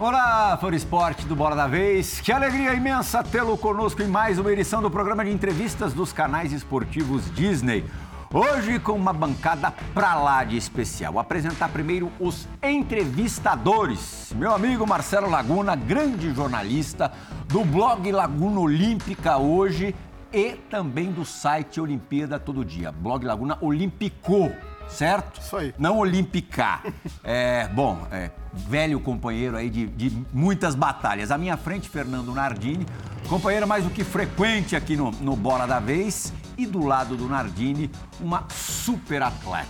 Olá, fã esporte do Bola da Vez. Que alegria imensa tê-lo conosco em mais uma edição do programa de entrevistas dos canais esportivos Disney. Hoje com uma bancada pra lá de especial. Vou apresentar primeiro os entrevistadores. Meu amigo Marcelo Laguna, grande jornalista do blog Laguna Olímpica hoje e também do site Olimpíada Todo Dia. Blog Laguna Olímpico certo? Isso aí. Não Olímpica. É, bom, é, velho companheiro aí de, de, muitas batalhas. À minha frente, Fernando Nardini, companheiro mais do que frequente aqui no, no Bola da Vez. E do lado do Nardini, uma super atleta.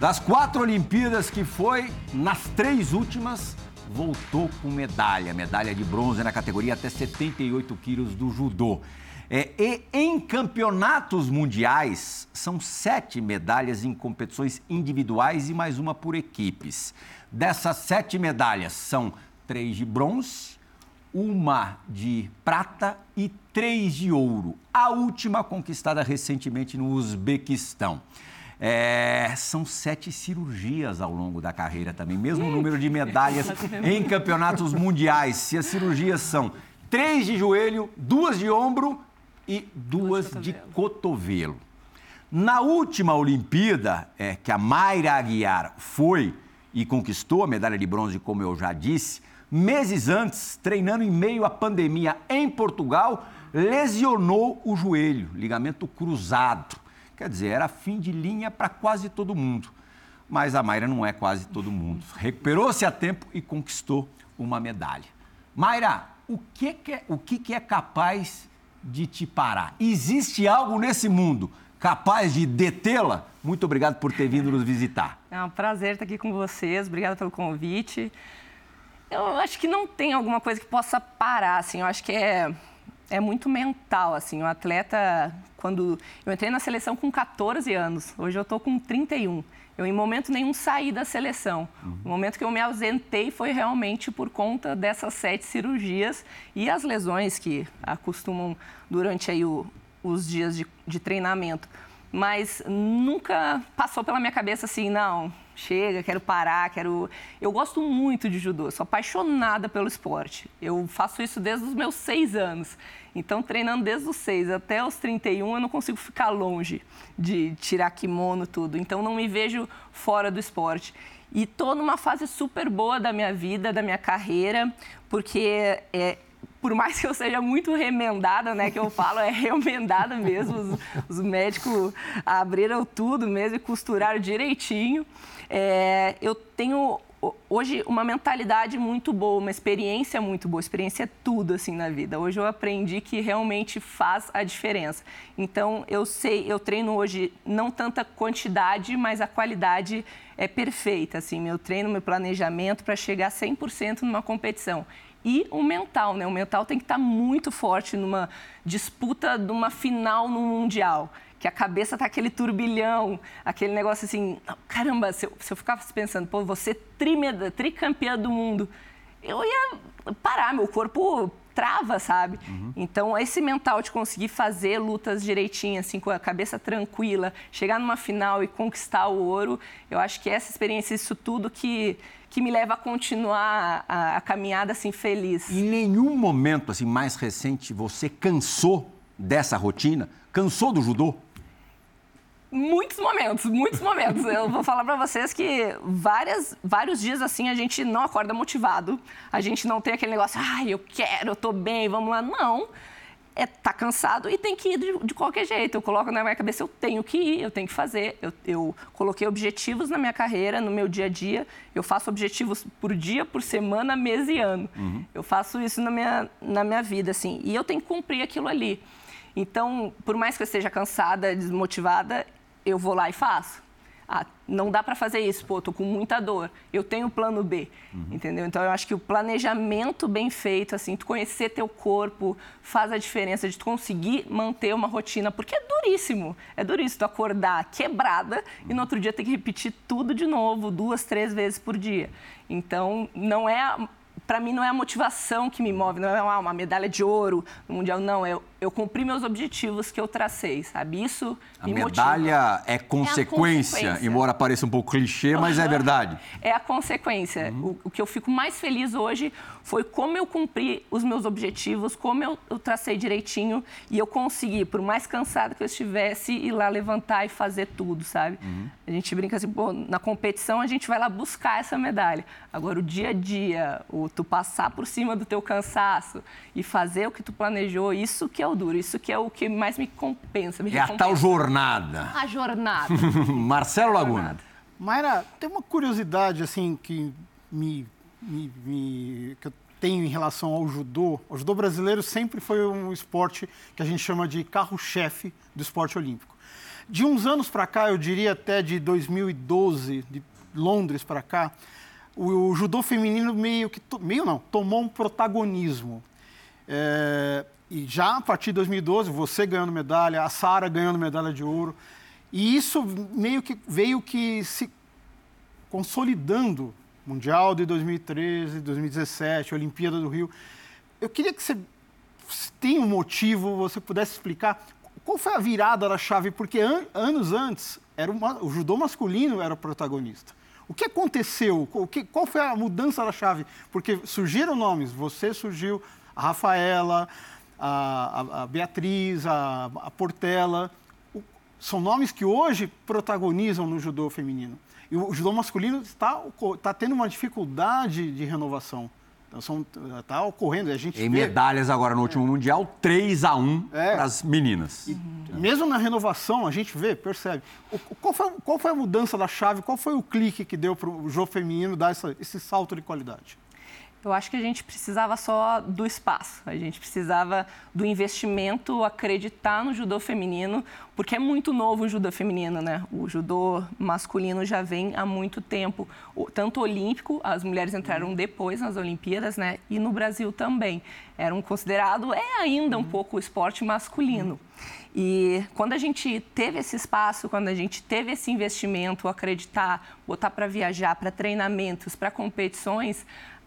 Das quatro Olimpíadas que foi, nas três últimas, voltou com medalha. Medalha de bronze na categoria até 78 quilos do judô. É, e em campeonatos mundiais, são sete medalhas em competições individuais e mais uma por equipes. Dessas sete medalhas, são três de bronze, uma de prata e três de ouro. A última conquistada recentemente no Uzbequistão. É, são sete cirurgias ao longo da carreira também, mesmo número de medalhas em campeonatos mundiais. Se as cirurgias são três de joelho, duas de ombro e duas, de, cotovelo. Na última Olimpíada, é, que a Mayra Aguiar foi e conquistou a medalha de bronze, como eu já disse, meses antes, treinando em meio à pandemia em Portugal, lesionou o joelho, ligamento cruzado. Quer dizer, era fim de linha para quase todo mundo. Mas a Mayra não é quase todo mundo. Recuperou-se a tempo e conquistou uma medalha. Mayra, o que, que é, o que, que é capaz de te parar. Existe algo nesse mundo capaz de detê-la? Muito obrigado por ter vindo nos visitar. É um prazer estar aqui com vocês. Obrigada pelo convite. Eu acho que não tem alguma coisa que possa parar, assim. Eu acho que é, é muito mental, assim. O atleta, quando... Eu entrei na seleção com 14 anos. Hoje eu estou com 31. Eu, em momento nenhum, saí da seleção. Uhum. O momento que eu me ausentei foi realmente por conta dessas sete cirurgias e as lesões que acostumam durante aí o, os dias de, de treinamento. Mas nunca passou pela minha cabeça assim, não, chega, quero parar, quero. Eu gosto muito de judô, sou apaixonada pelo esporte. Eu faço isso desde os meus seis anos. Então, treinando desde os 6 até os 31, eu não consigo ficar longe de tirar kimono, tudo. Então, não me vejo fora do esporte. E estou numa fase super boa da minha vida, da minha carreira, porque é, por mais que eu seja muito remendada, né, que eu falo, é remendada mesmo, os, os médicos abriram tudo mesmo e costuraram direitinho. É, eu tenho hoje uma mentalidade muito boa, uma experiência muito boa. Experiência é tudo assim na vida. Hoje eu aprendi que realmente faz a diferença. Então eu sei, eu treino hoje não tanta quantidade, mas a qualidade é perfeita. Assim, meu treino, meu planejamento para chegar 100% numa competição e o mental, né? O mental tem que estar muito forte numa disputa de uma final no mundial que a cabeça tá aquele turbilhão, aquele negócio assim, caramba, se eu, se eu ficasse pensando, pô, você trimeda, tricampeã do mundo, eu ia parar, meu corpo trava, sabe? Uhum. Então, esse mental de conseguir fazer lutas direitinho, assim, com a cabeça tranquila, chegar numa final e conquistar o ouro, eu acho que essa experiência, isso tudo que, que me leva a continuar a, a caminhada, assim, feliz. Em nenhum momento, assim, mais recente, você cansou dessa rotina? Cansou do judô? Muitos momentos, muitos momentos. Eu vou falar para vocês que várias, vários dias assim a gente não acorda motivado, a gente não tem aquele negócio, ai, eu quero, eu tô bem, vamos lá. Não. É, tá cansado e tem que ir de, de, qualquer jeito. Eu coloco na minha cabeça, eu tenho que ir, eu tenho que fazer. Eu, eu coloquei objetivos na minha carreira, no meu dia a dia. Eu faço objetivos por dia, por semana, mês e ano. Uhum. Eu faço isso na minha, na minha vida, assim. E eu tenho que cumprir aquilo ali. Então, por mais que eu esteja cansada, desmotivada, eu vou lá e faço. Ah, não dá para fazer isso, pô, tô com muita dor. Eu tenho plano B, uhum. entendeu? Então eu acho que o planejamento bem feito, assim, tu conhecer teu corpo faz a diferença de tu conseguir manter uma rotina, porque é duríssimo. É duríssimo tu acordar quebrada uhum. e no outro dia ter que repetir tudo de novo, duas, três vezes por dia. Então não é para mim não é a motivação que me move, não é uma medalha de ouro no mundial, não. Eu, eu cumpri meus objetivos que eu tracei, sabe? Isso a me medalha é consequência, é consequência, embora pareça um pouco clichê, mas é verdade. É a consequência. Uhum. O, o, que eu fico mais feliz hoje foi como eu cumpri os meus objetivos, como eu, eu tracei direitinho e eu consegui, por mais cansado que eu estivesse, ir lá levantar e fazer tudo, sabe? Uhum. A gente brinca assim, pô, na competição a gente vai lá buscar essa medalha. Agora, o dia a dia, o tu passar por cima do teu cansaço e fazer o que tu planejou, isso que é o duro, isso que é o que mais me compensa. Me é a tal jornada. A jornada. Marcelo Laguna. Mayra, tem uma curiosidade assim que me, me, me, que eu tenho em relação ao judô. O judô brasileiro sempre foi um esporte que a gente chama de carro-chefe do esporte olímpico. De uns anos para cá, eu diria até de 2012, de Londres para cá, o, o, judô feminino meio que meio não tomou um protagonismo. É, e já a partir de 2012, você ganhando medalha, a Sara ganhando medalha de ouro. E isso meio que veio que se consolidando. Mundial de 2013, 2017, Olimpíada do Rio. Eu queria que você, se tem um motivo, você pudesse explicar qual foi a virada da chave, porque an anos antes era uma, o judô masculino era o protagonista. O que aconteceu? O que, qual foi a mudança da chave? Porque surgiram nomes, você surgiu, a Rafaela, a, a, Beatriz, a, a Portela. O, são nomes que hoje protagonizam no judô feminino. E o judô masculino está, está tendo uma dificuldade de renovação. Então, está ocorrendo. A gente em medalhas agora no último é. Mundial, 3 a 1 é. para as meninas. E, mesmo na renovação, a gente vê, percebe. O, qual, foi, qual foi a mudança da chave? Qual foi o clique que deu para o jogo feminino dar essa, esse salto de qualidade? Eu acho que a gente precisava só do espaço, a gente precisava do investimento, acreditar no judô feminino, porque é muito novo o judô feminino, né? O judô masculino já vem há muito tempo, tanto olímpico, as mulheres entraram depois nas Olimpíadas, né? E no Brasil também. Era um considerado, é ainda um pouco o esporte masculino. E quando a gente teve esse espaço, quando a gente teve esse investimento, acreditar, botar para viajar, para treinamentos, para competições,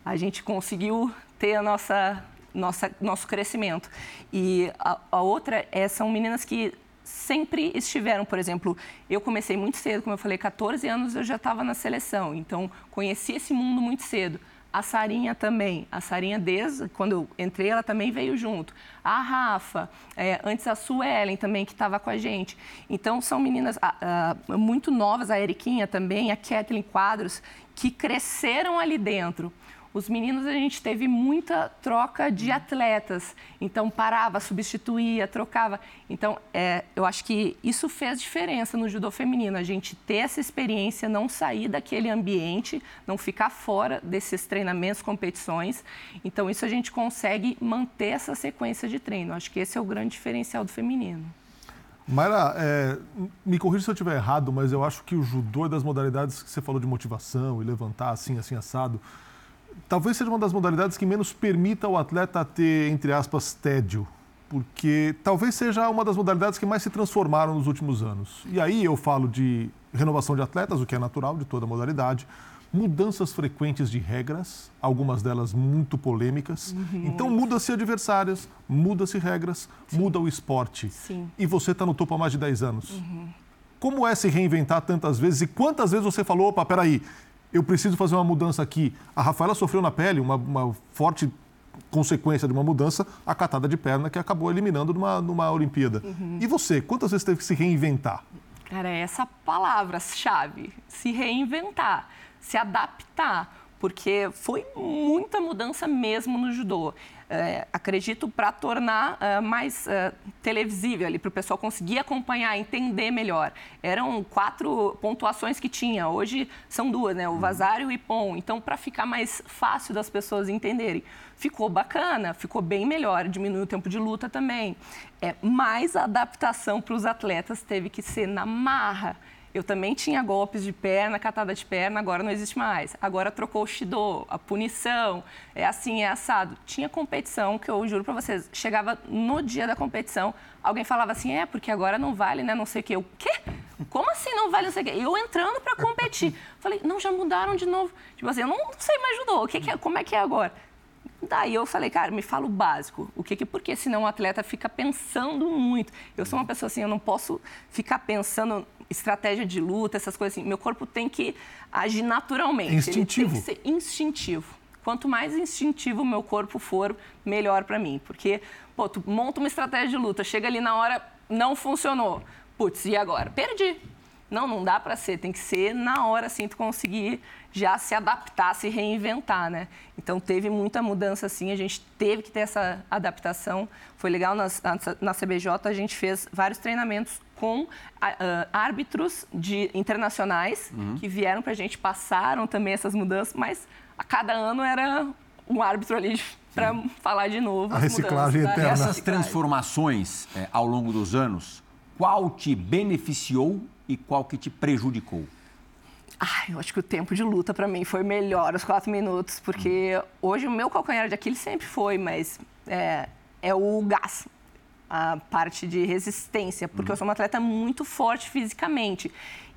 a gente conseguiu ter a nossa, nossa nosso crescimento. E a, a outra é, são meninas que sempre estiveram, por exemplo, eu comecei muito cedo, como eu falei, 14 anos eu já estava na seleção, então conheci esse mundo muito cedo. A Sarinha também. A Sarinha, desde quando eu entrei, ela também veio junto. A Rafa, é, antes a Suelen também, que estava com a gente. Então, são meninas muito novas, a Eriquinha também, a Kathleen Quadros, que cresceram ali dentro. Os meninos, a gente teve muita troca de atletas. Então, parava, substituía, trocava. Então, é, eu acho que isso fez diferença no judô feminino. A gente ter essa experiência, não sair daquele ambiente, não ficar fora desses treinamentos, competições. Então, isso a gente consegue manter essa sequência de treino. Acho que esse é o grande diferencial do feminino. Mayra, é, me corrija se eu estiver errado, mas eu acho que o judô é das modalidades que você falou de motivação e levantar assim, assim, assado talvez seja uma das modalidades que menos permita o atleta ter, entre aspas, tédio, porque talvez seja uma das modalidades que mais se transformaram nos últimos anos. E aí eu falo de renovação de atletas, o que é natural de toda modalidade, mudanças frequentes de regras, algumas delas muito polêmicas. Uhum. Então muda-se adversárias, muda-se regras, Sim. muda o esporte. Sim. E você está no topo há mais de 10 anos. Uhum. Como é se reinventar tantas vezes e quantas vezes você falou, opa, peraí, eu preciso fazer uma mudança aqui. A Rafaela sofreu na pele uma, uma forte consequência de uma mudança, a catada de perna que acabou eliminando numa, numa Olimpíada. Uhum. E você, quantas vezes teve que se reinventar? Cara, é essa palavra-chave, se reinventar, se adaptar, porque foi muita mudança mesmo no judô é, acredito, para tornar é, mais é, televisível ali, para o pessoal conseguir acompanhar, entender melhor. Eram quatro pontuações que tinha, hoje são duas, né? O uhum. Vasário e Pom. Então, para ficar mais fácil das pessoas entenderem. Ficou bacana, ficou bem melhor, diminuiu o tempo de luta também. É, mais adaptação para os atletas teve que ser na marra. Eu também tinha golpes de perna, catada de perna, agora não existe mais. Agora trocou o Shido, a punição, é assim, é assado. Tinha competição que eu juro para vocês, chegava no dia da competição, alguém falava assim, é, porque agora não vale, né, não sei o quê. O quê? Como assim não vale não sei o quê? Eu entrando para competir. Falei, não, já mudaram de novo. Tipo assim, eu não sei mais judô, o que, que é, como é que é agora? Daí eu falei, cara, me fala o básico. O que que, porque senão o atleta fica pensando muito. Eu sou uma pessoa assim, eu não posso ficar pensando estratégia de luta, essas coisas assim. Meu corpo tem que agir naturalmente. Instintivo. Ele tem que ser instintivo. Quanto mais instintivo o meu corpo for, melhor para mim. Porque, pô, tu monta uma estratégia de luta, chega ali na hora, não funcionou. Putz, e agora? Perdi. Não, não dá para ser, tem que ser na hora assim tu conseguir já se adaptar, se reinventar, né? Então teve muita mudança assim, a gente teve que ter essa adaptação. Foi legal nas, na CBJ a gente fez vários treinamentos com uh, árbitros de internacionais uhum. que vieram para a gente, passaram também essas mudanças, mas a cada ano era um árbitro ali para falar de novo. A reciclagem mudanças, eterna. Essas transformações é, ao longo dos anos, qual te beneficiou e qual que te prejudicou? Ah, eu acho que o tempo de luta para mim foi melhor, os quatro minutos, porque hoje o meu calcanhar de Aquiles sempre foi, mas é, é o gás, a parte de resistência, porque uhum. eu sou uma atleta muito forte fisicamente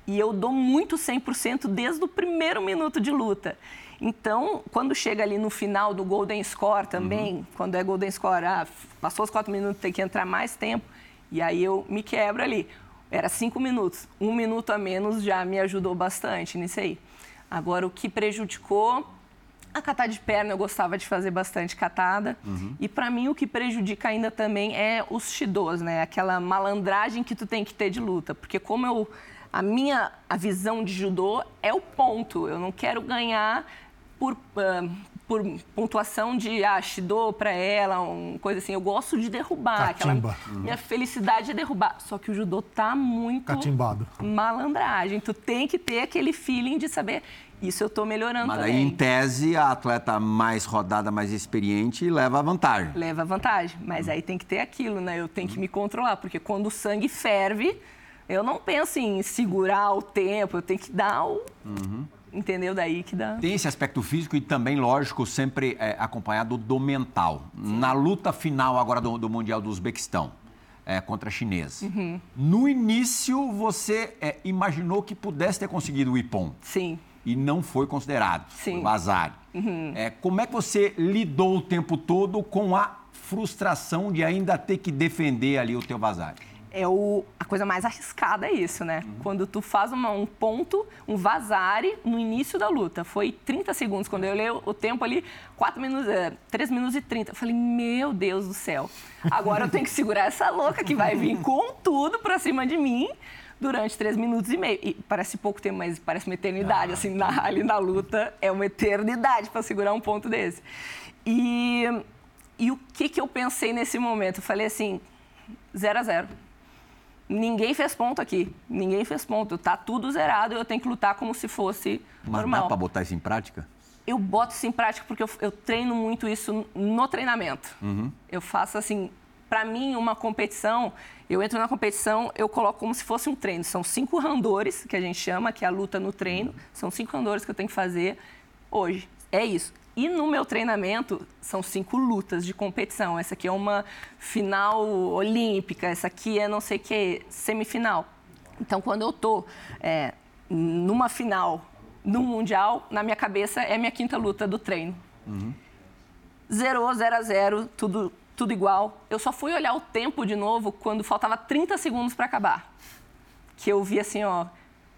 e eu dou muito 100% desde o primeiro minuto de luta. Então, quando chega ali no final do Golden Score também, uhum. quando é Golden Score, ah, passou os quatro minutos, tem que entrar mais tempo, e aí eu me quebro ali. Era cinco minutos. Um minuto a menos já me ajudou bastante nisso aí. Agora, o que prejudicou a catar de perna eu gostava de fazer bastante catada. Uhum. E para mim o que prejudica ainda também é os shidos, né? Aquela malandragem que tu tem que ter de luta, porque como eu a minha a visão de judô é o ponto. Eu não quero ganhar por uh, por pontuação de ah, Shido para ela, uma coisa assim. Eu gosto de derrubar. Catimba. Aquela, Minha felicidade é derrubar. Só que o judô tá muito Catimbado. malandragem. Tu tem que ter aquele feeling de saber isso eu estou melhorando Mas também. aí, em tese, a atleta mais rodada, mais experiente, leva a vantagem. Leva a vantagem. Mas aí tem que ter aquilo, né? Eu tenho que me controlar, porque quando o sangue ferve, eu não penso em segurar o tempo, eu tenho que dar o... Uhum entendeu? Daí que dá. Tem esse aspecto físico e também, lógico, sempre é, acompanhado do mental. Sim. Na luta final agora do, do Mundial do Uzbequistão. É, contra a chinesa. Uhum. No início, você é, imaginou que pudesse ter conseguido o Ipon. Sim. E não foi considerado. Sim. O Vazari. Uhum. É, como é que você lidou o tempo todo com a frustração de ainda ter que defender ali o teu Vazari? é o, a coisa mais arriscada é isso, né? Uhum. Quando tu faz uma, um ponto, um vazare no início da luta. Foi 30 segundos. Quando eu olhei o tempo ali, 4 minutos, é, 3 minutos e 30. Eu falei, meu Deus do céu. Agora eu tenho que segurar essa louca que vai vir com tudo pra cima de mim durante 3 minutos e meio. E parece pouco tempo, mas parece uma eternidade. Ah, assim, na, ali na luta, é uma eternidade para segurar um ponto desse. E, e o que, que eu pensei nesse momento? Eu falei assim, 0 a 0 ninguém fez ponto aqui. Ninguém fez ponto. Tá tudo zerado e eu tenho que lutar como se fosse Mas normal. dá para botar isso em prática? Eu boto isso em prática porque eu, eu treino muito isso no treinamento. Uhum. Eu faço assim, para mim, uma competição, eu entro na competição, eu coloco como se fosse um treino. São cinco randores, que a gente chama, que é a luta no treino. São cinco randores que eu tenho que fazer hoje. É isso. E no meu treinamento são cinco lutas de competição. Essa aqui é uma final olímpica, essa aqui é não sei o que, semifinal. Então, quando eu estou é, numa final no Mundial, na minha cabeça é a minha quinta luta do treino. Uhum. Zerou, zero a zero, tudo, tudo igual. Eu só fui olhar o tempo de novo quando faltava 30 segundos para acabar. Que eu vi assim, ó,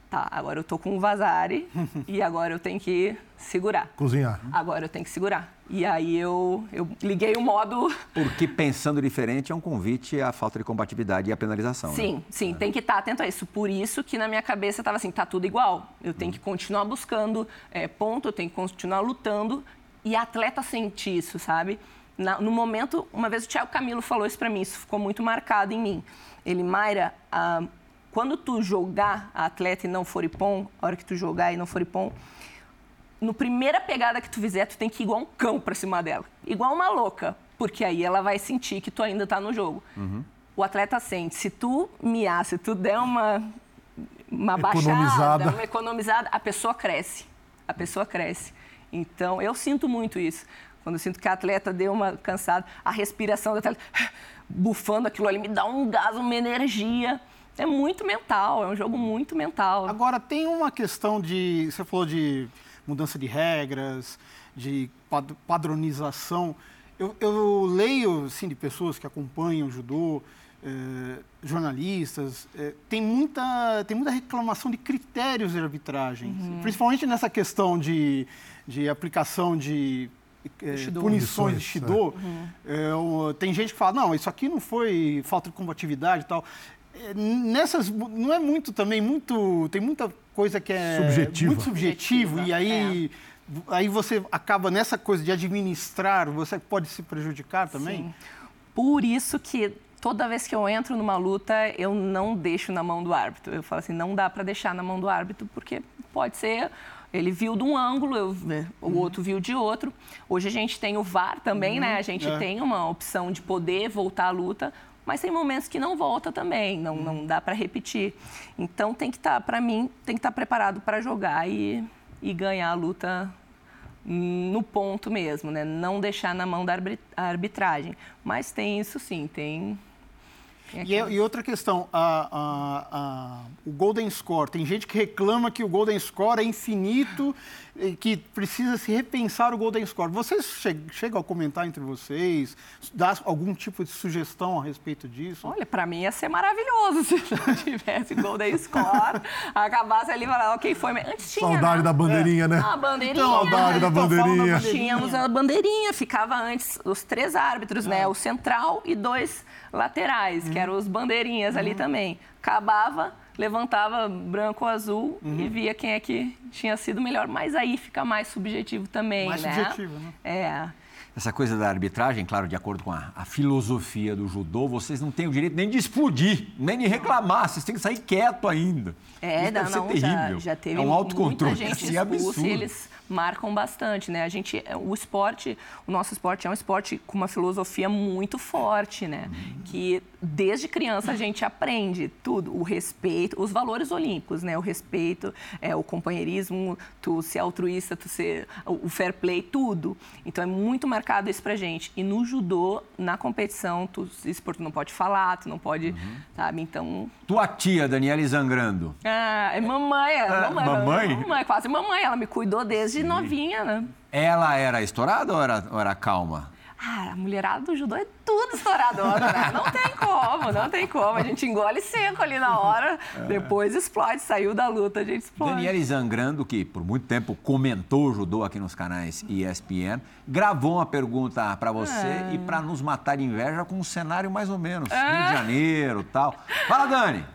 tá, agora eu tô com um vazare e agora eu tenho que segurar. Cozinhar. Agora eu tenho que segurar. E aí eu, eu liguei o modo. Porque pensando diferente é um convite à falta de combatividade e à penalização. Né? Sim, né? sim, é. tem que estar tá atento a isso. Por isso que na minha cabeça estava assim, tá tudo igual. Eu tenho que continuar buscando é, ponto, eu tenho que continuar lutando. E a atleta sente isso, sabe? Na, no momento, uma vez o Thiago Camilo falou isso para mim, isso ficou muito marcado em mim. Ele, Mayra, ah, quando tu jogar a atleta e não for ipom, a hora que tu jogar e não for ipom, no primeira pegada que tu fizer, tu tem que ir igual um cão pra cima dela. Igual uma louca. Porque aí ela vai sentir que tu ainda tá no jogo. Uhum. O atleta sente. Se tu miar, se tu der uma, uma baixada, uma economizada, a pessoa cresce. A pessoa cresce. Então, eu sinto muito isso. Quando eu sinto que a atleta deu uma cansada, a respiração da atleta bufando aquilo ali me dá um gás, uma energia é muito mental, é um jogo muito mental. Agora, tem uma questão de. Você falou de mudança de regras, de padronização. Eu, eu leio assim, de pessoas que acompanham o judô, eh, jornalistas, eh, tem, muita, tem muita reclamação de critérios de arbitragem, uhum. principalmente nessa questão de, de aplicação de é, punições de Shido. É. Uhum. tem gente que fala, não, isso aqui não foi falta de combatividade e tal. nessas, não é muito também, muito, tem muita coisa que é Subjetiva. muito subjetivo, Subjetiva, e aí... É. Aí você acaba nessa coisa de administrar, você pode se prejudicar também? Sim. Por isso que toda vez que eu entro numa luta, eu não deixo na mão do árbitro. Eu falo assim, não dá para deixar na mão do árbitro, porque pode ser ele viu de um ângulo, eu, né, o uhum. outro viu de outro. Hoje a gente tem o VAR também, né? uhum. né? A gente é. tem uma opção de poder voltar à luta, mas tem momentos que não volta também, não, uhum. não dá para repetir. Então tem que estar, tá, para mim, tem que estar tá preparado para jogar e, e ganhar a luta no ponto mesmo, né? Não deixar na mão da arbitragem. Mas tem isso sim, tem e, é, e, outra questão, a, a, a, o Golden Score. Tem gente que reclama que o Golden Score é infinito, que precisa se repensar o Golden Score. Vocês chegam a comentar entre vocês, dar algum tipo de sugestão a respeito disso? Olha, para mim ia ser maravilhoso se não tivesse Golden Score, acabasse ali e falar, ok, foi. Antes tinha. Saudade né? da bandeirinha, é. né? A bandeirinha. Saudade da bandeirinha. Tínhamos a bandeirinha, ficava antes os três árbitros, né? O central e dois laterais, que eram os bandeirinhas ali uhum. também. Acabava, levantava branco ou azul uhum. e via quem é que tinha sido melhor. Mas aí fica mais subjetivo também, mais né? subjetivo, né? É. Essa coisa da arbitragem, claro, de acordo com a, a, filosofia do judô, vocês não têm o direito nem de explodir, nem de reclamar, vocês têm que sair quieto ainda. É, Isso não, não já, já, teve é um autocontrole, muita gente assim, expulsa, eles marcam bastante, né? A gente, o esporte, o nosso esporte é um esporte com uma filosofia muito forte, né? Uhum. Que desde criança a gente aprende tudo, o respeito, os valores olímpicos, né? O respeito, é, o companheirismo, tu ser altruísta, tu ser o fair play, tudo. Então é muito marcado isso pra gente. E no judô, na competição, tu, isso tu não pode falar, tu não pode, uhum. sabe? Então... Tua tia, Daniela Zangrando. Ah, é mamãe, é, mamãe. mamãe? Mamãe, quase mamãe. Ela me cuidou desde Sim. novinha, né? Ela era estourada ou era, ou era calma? Ah, a mulherada do judô é tudo estouradora, né? Não tem como, não tem como. A gente engole seco ali na hora, é. depois explode, saiu da luta, a gente explode. Daniela Zangrando, que por muito tempo comentou o judô aqui nos canais ESPN, gravou uma pergunta para você é. e para nos matar de inveja com um cenário mais ou menos, é. Rio de Janeiro tal. Fala, Dani!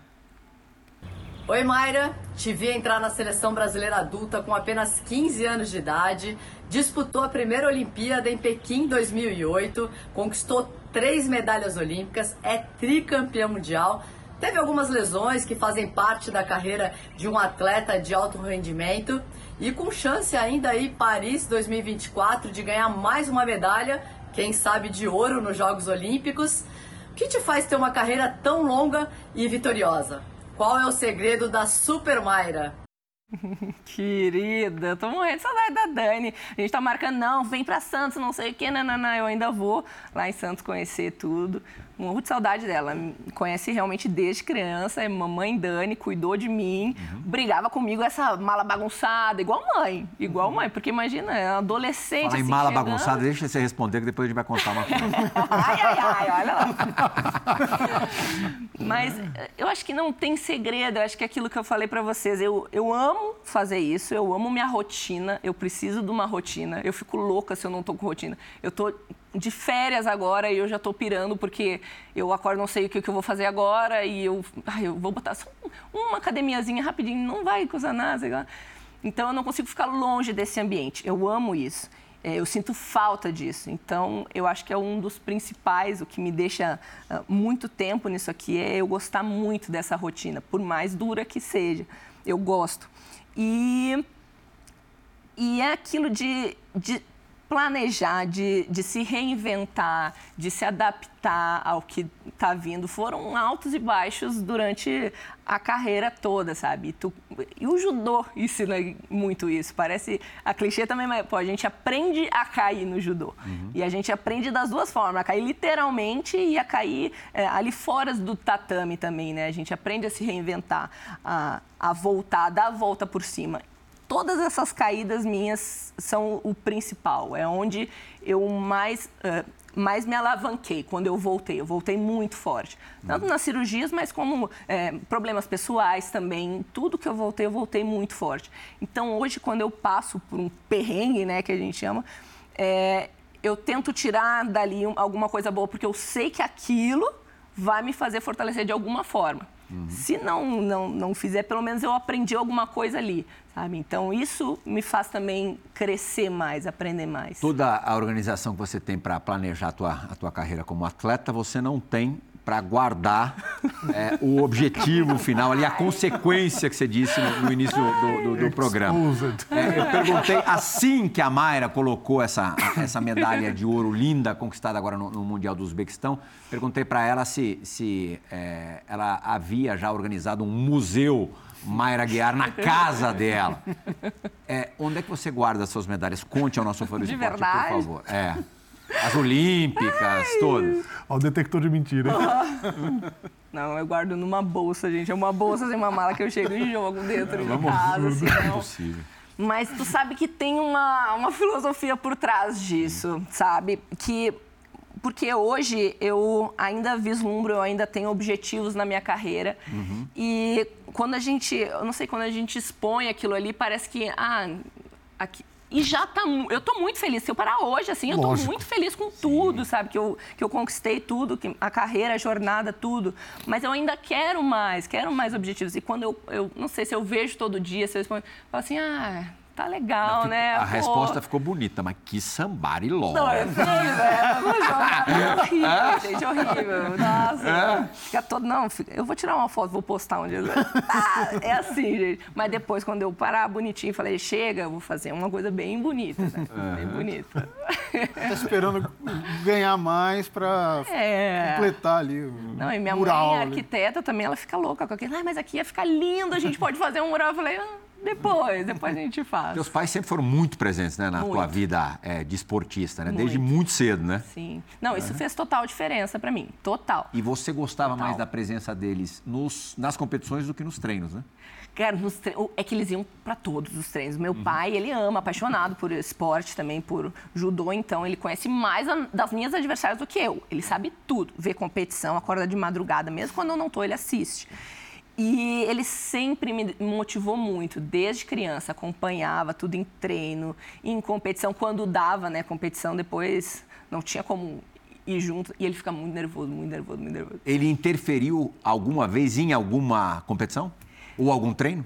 Oi, Mayra. Te vi entrar na seleção brasileira adulta com apenas 15 anos de idade. Disputou a primeira Olimpíada em Pequim 2008, conquistou três medalhas olímpicas, é tricampeã mundial. Teve algumas lesões que fazem parte da carreira de um atleta de alto rendimento e com chance ainda aí Paris 2024 de ganhar mais uma medalha, quem sabe de ouro nos Jogos Olímpicos. O que te faz ter uma carreira tão longa e vitoriosa? Qual é o segredo da Super Mayra? Querida, tô morrendo de saudade da Dani. A gente tá marcando, não, vem pra Santos, não sei o que, não. Eu ainda vou lá em Santos conhecer tudo. De saudade dela. Conhece realmente desde criança. É mamãe Dani, cuidou de mim, uhum. brigava comigo essa mala bagunçada, igual mãe. Igual uhum. mãe, porque imagina, é adolescente. Fala assim, em mala chegando... bagunçada, deixa você responder que depois a gente vai contar uma coisa. ai, ai, ai, olha lá. Mas eu acho que não tem segredo. Eu acho que é aquilo que eu falei para vocês. Eu, eu amo fazer isso, eu amo minha rotina, eu preciso de uma rotina. Eu fico louca se eu não tô com rotina. Eu tô de férias agora e eu já estou pirando porque eu acordo, não sei o que, que eu vou fazer agora e eu, ai, eu vou botar só uma academiazinha rapidinho, não vai coisa nada. Então eu não consigo ficar longe desse ambiente. Eu amo isso. É, eu sinto falta disso. Então eu acho que é um dos principais, o que me deixa uh, muito tempo nisso aqui é eu gostar muito dessa rotina, por mais dura que seja. Eu gosto. E, e é aquilo de, de planejar, de, de se reinventar, de se adaptar ao que está vindo, foram altos e baixos durante a carreira toda, sabe? E, tu, e o judô ensina muito isso. Parece a clichê também, mas pô, a gente aprende a cair no judô. Uhum. E a gente aprende das duas formas, a cair literalmente e a cair é, ali fora do tatame também, né? A gente aprende a se reinventar, a, a voltar, a dar a volta por cima. Todas essas caídas minhas são o principal. É onde eu mais, uh, mais me alavanquei quando eu voltei. Eu voltei muito forte. Tanto nas cirurgias, mas como é, problemas pessoais também. Tudo que eu voltei, eu voltei muito forte. Então, hoje, quando eu passo por um perrengue, né, que a gente chama, é, eu tento tirar dali alguma coisa boa, porque eu sei que aquilo vai me fazer fortalecer de alguma forma. Uhum. Se não, não, não fizer, pelo menos eu aprendi alguma coisa ali, sabe? Então, isso me faz também crescer mais, aprender mais. Toda a organização que você tem para planejar a tua, a tua carreira como atleta, você não tem para guardar é, o objetivo final ali, a consequência que você disse no, no início do, do, do programa. É, eu perguntei, assim que a Mayra colocou essa, essa medalha de ouro linda, conquistada agora no, no Mundial do Uzbequistão, perguntei para ela se, se é, ela havia já organizado um museu Mayra Guiar na casa dela. É, onde é que você guarda as suas medalhas? Conte ao nosso fã de esporte, verdade? por favor. É. As olímpicas, Ai. todas. Olha o detector de mentira. Não, eu guardo numa bolsa, gente. É uma bolsa sem uma mala que eu chego e jogo dentro de casa. Assim, não. É possível. Mas tu sabe que tem uma, uma filosofia por trás disso, sabe? Que porque hoje eu ainda vislumbro, eu ainda tenho objetivos na minha carreira. Uhum. E quando a gente, eu não sei, quando a gente expõe aquilo ali, parece que, ah, aqui, e já tá. Eu tô muito feliz. Se eu parar hoje, assim, eu tô Lógico. muito feliz com tudo, Sim. sabe? Que eu, que eu conquistei tudo, que a carreira, a jornada, tudo. Mas eu ainda quero mais, quero mais objetivos. E quando eu, eu não sei se eu vejo todo dia, se eu respondo, eu falo assim, ah tá legal, não, né? A Pô. resposta ficou bonita, mas que love. Não, é feio, né? horrível, gente, horrível. Nossa, é. fica todo... Não, fica... eu vou tirar uma foto, vou postar um dia. Ah, é assim, gente. Mas depois, quando eu parar bonitinho, falei, chega, eu vou fazer uma coisa bem bonita, né? Uhum. Bem bonita. Tá esperando ganhar mais pra é. completar ali o Não, e minha mural, mãe é arquiteta também, ela fica louca com aquilo. Ah, mas aqui ia ficar lindo, a gente pode fazer um mural. Eu falei... Ah, depois, depois a gente faz. Teus pais sempre foram muito presentes né, na muito. tua vida é, de esportista, né? Muito. Desde muito cedo, né? Sim. Não, isso fez total diferença para mim. Total. E você gostava total. mais da presença deles nos, nas competições do que nos treinos, né? Cara, tre... é que eles iam para todos os treinos. Meu uhum. pai, ele ama, apaixonado por esporte também, por judô, então ele conhece mais a... das minhas adversárias do que eu. Ele sabe tudo, vê competição, acorda de madrugada, mesmo quando eu não tô, ele assiste. E ele sempre me motivou muito, desde criança, acompanhava tudo em treino, em competição, quando dava, né, competição, depois não tinha como ir junto, e ele fica muito nervoso, muito nervoso, muito nervoso. Ele interferiu alguma vez em alguma competição? Ou algum treino?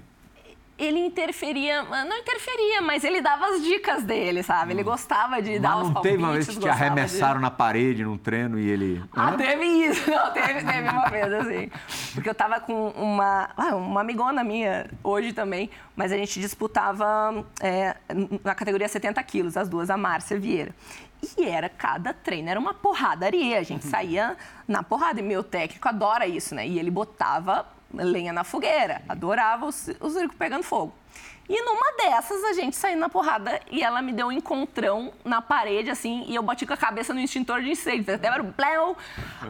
Ele interferia, não interferia, mas ele dava as dicas dele, sabe? Ele hum. gostava de mas dar os palpites. não teve uma vez que te arremessaram de... na parede num treino e ele... Ah, Hã? teve isso. Não, teve, teve uma vez, assim. Porque eu tava com uma, ah, uma amigona minha, hoje também, mas a gente disputava é, na categoria 70 quilos, as duas, a Márcia Vieira. E era cada treino, era uma porradaria. A gente saía na porrada. E meu técnico adora isso, né? E ele botava lenha na fogueira. Adorava o, o circo pegando fogo. E numa dessas, a gente saindo na porrada e ela me deu um encontrão na parede, assim, e eu bati com a cabeça no extintor de incêndio. Até era um pléu.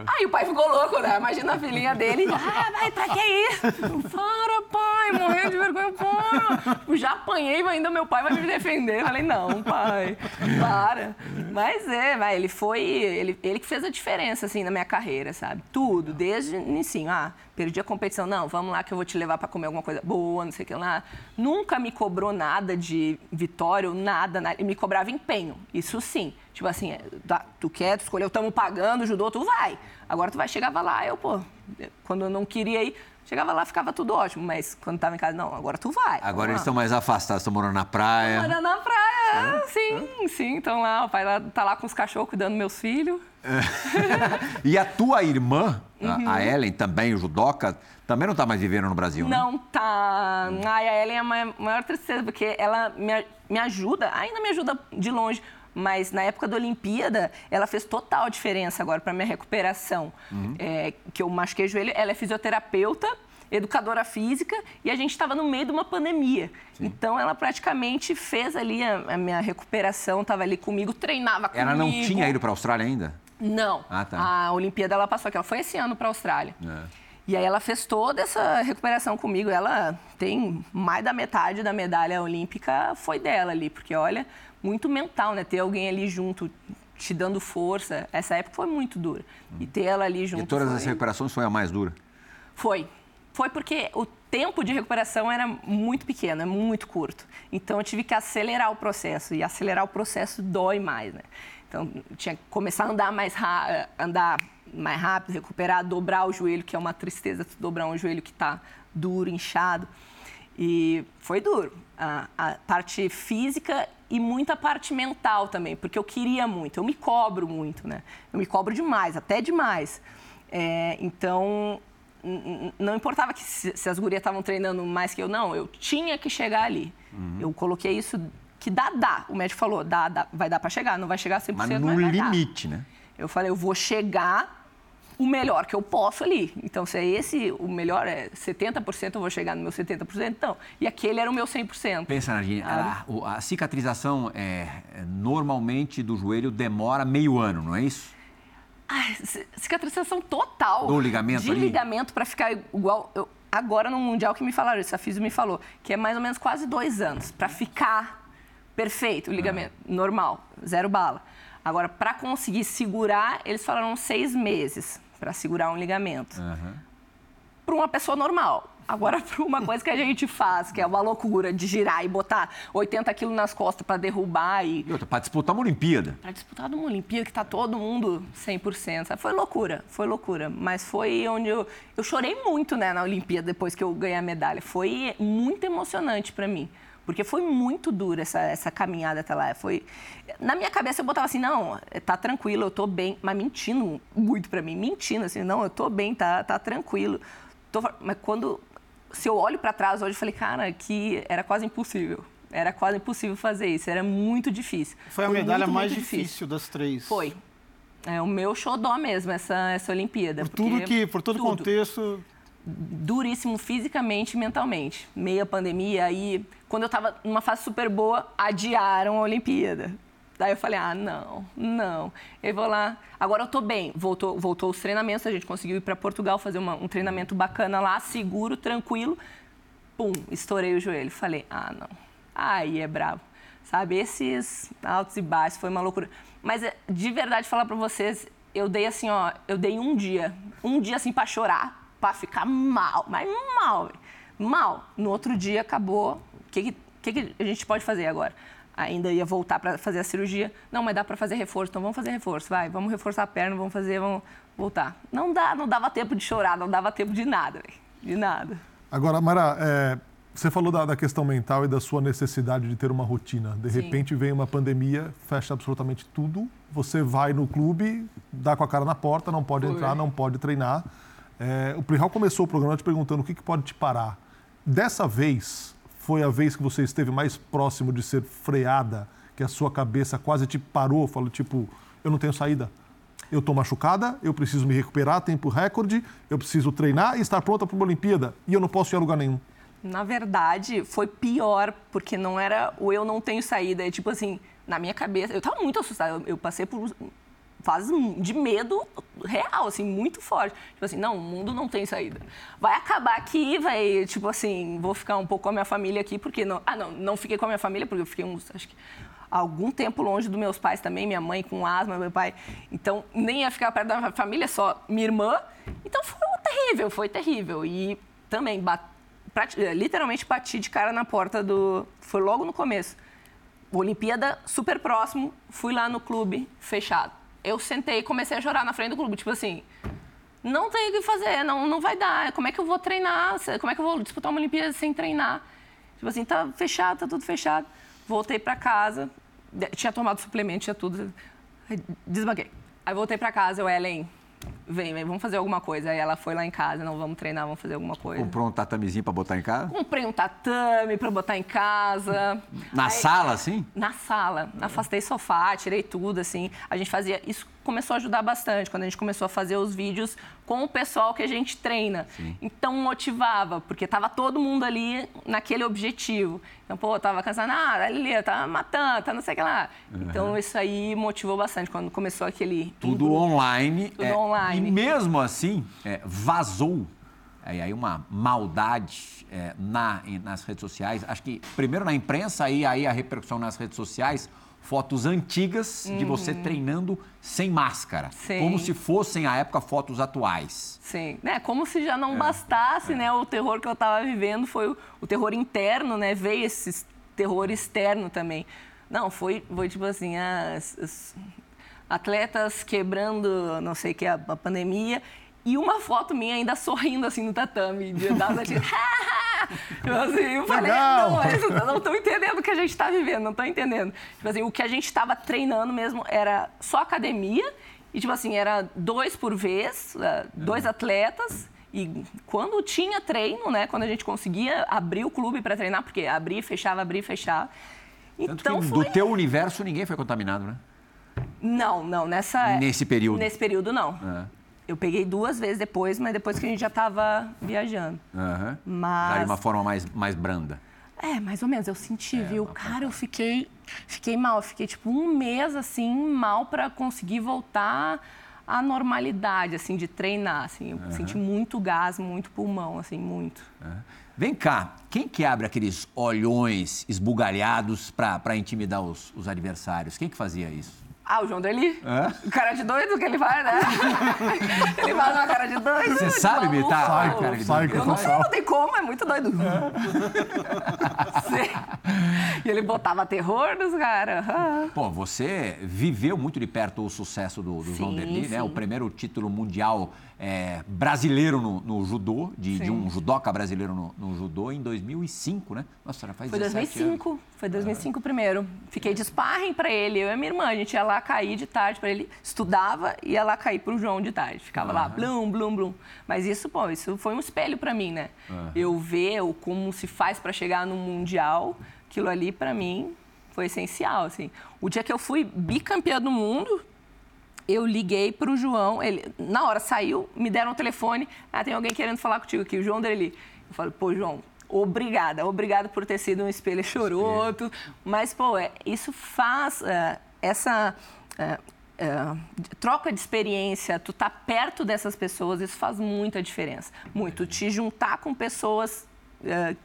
Aí o pai ficou louco, né? Imagina a filhinha dele. Ah, vai, pra que isso? Para, pai, morrendo de vergonha, para. Já apanhei, mas ainda meu pai vai me defender. Eu falei, não, pai, para. Mas é, vai, ele foi, ele, ele que fez a diferença, assim, na minha carreira, sabe? Tudo, desde o início. Ah, perdi a competição. Não, vamos lá que eu vou te levar para comer alguma coisa boa, não sei o que lá. Nunca me cobrou nada de vitória nada, nada. Ele me cobrava empenho, isso sim. Tipo assim, é, tu quer, tu escolheu, estamos pagando, ajudou, tu vai. Agora tu vai, chegava lá, eu, pô, quando eu não queria ir, chegava lá, ficava tudo ótimo. Mas quando estava em casa, não, agora tu vai. Agora eles estão mais afastados, estão morando na praia. Estão morando na praia, é? sim, é? sim. Então lá, o pai lá, tá lá com os cachorros cuidando dos meus filhos. E a tua irmã, uhum. a Ellen, também, o judoca, também não está mais vivendo no Brasil, né? Não tá. Ai, a Ellen é a maior tristeza, porque ela me, me ajuda, ainda me ajuda de longe, mas na época da Olimpíada, ela fez total diferença agora para minha recuperação. Uhum. É, que eu machuquei o joelho, ela é fisioterapeuta, educadora física, e a gente estava no meio de uma pandemia. Sim. Então, ela praticamente fez ali a, a minha recuperação, estava ali comigo, treinava comigo. Ela não tinha ido para a Austrália ainda? Não. Ah, tá. A Olimpíada ela passou aqui, ela foi esse ano para a Austrália. É. E aí ela fez toda essa recuperação comigo. Ela tem mais da metade da medalha olímpica foi dela ali, porque olha, muito mental, né? Ter alguém ali junto te dando força. Essa época foi muito dura. E ter ela ali junto. E todas foi... as recuperações foi a mais dura? Foi. Foi porque o tempo de recuperação era muito pequeno, é muito curto. Então eu tive que acelerar o processo. E acelerar o processo dói mais, né? Então tinha que começar a andar mais rápido, andar mais rápido, recuperar, dobrar o joelho, que é uma tristeza dobrar um joelho que está duro, inchado. E foi duro. A, a, parte física e muita parte mental também, porque eu queria muito, eu me cobro muito, né? Eu me cobro demais, até demais. É, então, não importava que se, se as gurias estavam treinando mais que eu, não, eu tinha que chegar ali. Uhum. Eu coloquei isso que dá, dá. O médico falou, dá, dá vai dar para chegar, não vai chegar 100%, mas no mas limite, né? Eu falei, eu vou chegar o melhor que eu posso ali. Então, se é esse o melhor, é 70%, eu vou chegar no meu 70%, então. E aquele era o meu 100%. Pensa, Nadine, a, a, cicatrização é, é, normalmente do joelho demora meio ano, não é isso? Ai, cicatrização total. Do ligamento De ali? ligamento para ficar igual... Eu, agora no Mundial que me falaram isso, a Físio me falou, que é mais ou menos quase dois anos para ficar perfeito o ligamento, ah. normal, zero bala. Agora, para conseguir segurar, eles falaram seis meses para segurar um ligamento. Uhum. Para uma pessoa normal. Agora, para uma coisa que a gente faz, que é uma loucura de girar e botar 80 quilos nas costas para derrubar e. Para disputar uma Olimpíada. Para disputar uma Olimpíada que está todo mundo 100%. Sabe? Foi loucura, foi loucura. Mas foi onde eu. Eu chorei muito né, na Olimpíada depois que eu ganhei a medalha. Foi muito emocionante para mim. Porque foi muito dura essa, essa caminhada até lá. Foi... Na minha cabeça eu botava assim, não, tá tranquilo, eu tô bem. Mas mentindo muito para mim, mentindo assim, não, eu tô bem, tá, tá tranquilo. Tô... Mas quando, se eu olho para trás hoje, eu falei, cara, que era quase impossível. Era quase impossível fazer isso, era muito difícil. Foi a foi medalha muito, mais muito difícil, difícil das três. Foi. É o meu xodó mesmo, essa, essa Olimpíada. Por tudo que, por todo o contexto duríssimo fisicamente e mentalmente. Meia pandemia, aí, quando eu estava numa fase super boa, adiaram a Olimpíada. Daí eu falei, ah, não, não. Eu vou lá. Agora eu tô bem. Voltou, voltou os treinamentos, a gente conseguiu ir para Portugal fazer uma, um treinamento bacana lá, seguro, tranquilo. Pum, estourei o joelho. Falei, ah, não. Aí é bravo. Sabe, esses altos e baixos foi uma loucura. Mas eh, de verdade falar para vocês, eu dei assim, ó, eu dei um dia, um dia assim para chorar, para ficar mal, mas mal, mal. No outro dia acabou. O que, que, que a gente pode fazer agora? Ainda ia voltar para fazer a cirurgia. Não, mas dá para fazer reforço, então vamos fazer reforço, vai, vamos reforçar a perna, vamos fazer, vamos voltar. Não dá, não dava tempo de chorar, não dava tempo de nada, véio, de nada. Agora, Mara, é, você falou da, da, questão mental e da sua necessidade de ter uma rotina. De Sim. repente vem uma pandemia, fecha absolutamente tudo. Você vai no clube, dá com a cara na porta, não pode Foi. entrar, não pode treinar. É, o Prihal começou o programa te perguntando o que, que pode te parar. Dessa vez, foi a vez que você esteve mais próximo de ser freada, que a sua cabeça quase te parou, falou tipo, eu não tenho saída. Eu estou machucada, eu preciso me recuperar, tempo recorde, eu preciso treinar e estar pronta para uma Olimpíada. E eu não posso ir a lugar nenhum. Na verdade, foi pior, porque não era o eu não tenho saída. É tipo assim, na minha cabeça, eu estava muito assustada. Eu, eu passei por fases de medo real, assim, muito forte. Tipo assim, não, o mundo não tem saída. Vai acabar aqui, vai, tipo assim, vou ficar um pouco com a minha família aqui, porque não. Ah, não, não fiquei com a minha família, porque eu fiquei uns, acho que algum tempo longe dos meus pais também, minha mãe com asma, meu pai. Então, nem ia ficar perto da minha família, só minha irmã. Então, foi terrível, foi terrível. E também, bat, literalmente, bati de cara na porta do. Foi logo no começo. Olimpíada super próximo, fui lá no clube, fechado eu sentei e comecei a chorar na frente do clube. Tipo assim, não tem o que fazer, não, não vai dar. Como é que eu vou treinar? Como é que eu vou disputar uma Olimpíada sem treinar? Tipo assim, tá fechado, tá tudo fechado. Voltei para casa, tinha tomado suplemento, tinha tudo. Desbanquei. Aí voltei para casa, eu, Ellen, vem, vem, vamos fazer alguma coisa. Aí ela foi lá em casa, não, vamos treinar, vamos fazer alguma coisa. Comprou um tatamezinho para botar em casa? Comprei um tatame para botar em casa. Na Aí, sala, assim? Na sala. Afastei sofá, tirei tudo, assim. A gente fazia... Isso começou a ajudar bastante, quando a gente começou a fazer os vídeos com o pessoal que a gente treina. Sim. Então, motivava, porque tava todo mundo ali naquele objetivo. Então, pô, tava cansado, ah, ali, tá matando, tá não sei o que lá. Uhum. Então, isso aí motivou bastante, quando começou aquele... Tudo online. Tudo é, online. E mesmo assim, é, vazou é, aí uma maldade é, na, nas redes sociais. Acho que primeiro na imprensa e aí a repercussão nas redes sociais, fotos antigas de você treinando sem máscara. Sim. Como se fossem, à época, fotos atuais. Sim, né? Como se já não bastasse, né? O terror que eu estava vivendo foi o, o terror interno, né? Veio esse terror externo também. Não, foi, foi tipo assim, as, as atletas quebrando, não sei o que, a, a pandemia. E uma foto minha ainda sorrindo assim no tatame, de das atletas. eu, assim, eu falei, Legal. não, eles não estão entendendo o que a gente está vivendo, não estão entendendo. Tipo assim, o que a gente estava treinando mesmo era só academia e, tipo assim, era dois por vez, eh, dois atletas. E quando tinha treino, né, quando a gente conseguia abrir o clube para treinar, porque abria, e fechava, abria, e fechava. Tanto Então que foi... do teu universo ninguém foi contaminado, né? Não, não, nessa... Nesse período. Nesse período, não. É. Eu peguei duas vezes depois, mas depois que a gente já estava viajando. Aham. Mas- de uma forma mais, mais branda. É, mais ou menos, eu senti, viu? mas Cara, eu fiquei, fiquei mal, eu fiquei tipo um mês assim, mal para conseguir voltar à normalidade, assim, de treinar, assim. Eu senti muito gás, muito pulmão, assim, muito. É. Vem cá, quem que abre aqueles olhões esbugalhados para intimidar os, os adversários? Quem que fazia isso? Ah, o João Deli? É? Cara de doido que ele faz, né? ele faz uma cara de doido. Você de sabe maluco. imitar Psycho, cara de doido? Eu não sei, não tem como, é muito doido. Sim. e ele botava terror nos caras. Pô, você viveu muito de perto o sucesso do, do João Sim, Derli, né? sim. O primeiro título mundial é, brasileiro no, no judô, de, de um judoca brasileiro no, no judô em 2005, né? Nossa, já faz Foi 17 anos. 2005, foi 2005 primeiro. Fiquei de sparring pra ele, eu e minha irmã, a gente ia lá cair de tarde pra ele, estudava e ia lá cair pro João de tarde. Ficava lá, blum, blum, blum. Mas isso, pô, isso foi um espelho pra mim, né? Eu ver o como se faz pra chegar no mundial, aquilo ali pra mim foi essencial, assim. O dia que eu fui bicampeã do mundo, eu liguei para o João, ele, na hora saiu, me deram o telefone, ah, tem alguém querendo falar contigo aqui, o João dele. Eu falei, pô, João, obrigada, obrigada por ter sido um espelho choroto, mas, pô, é, isso faz é, essa é, é, troca de experiência, tu tá perto dessas pessoas, isso faz muita diferença, muito, te juntar com pessoas é,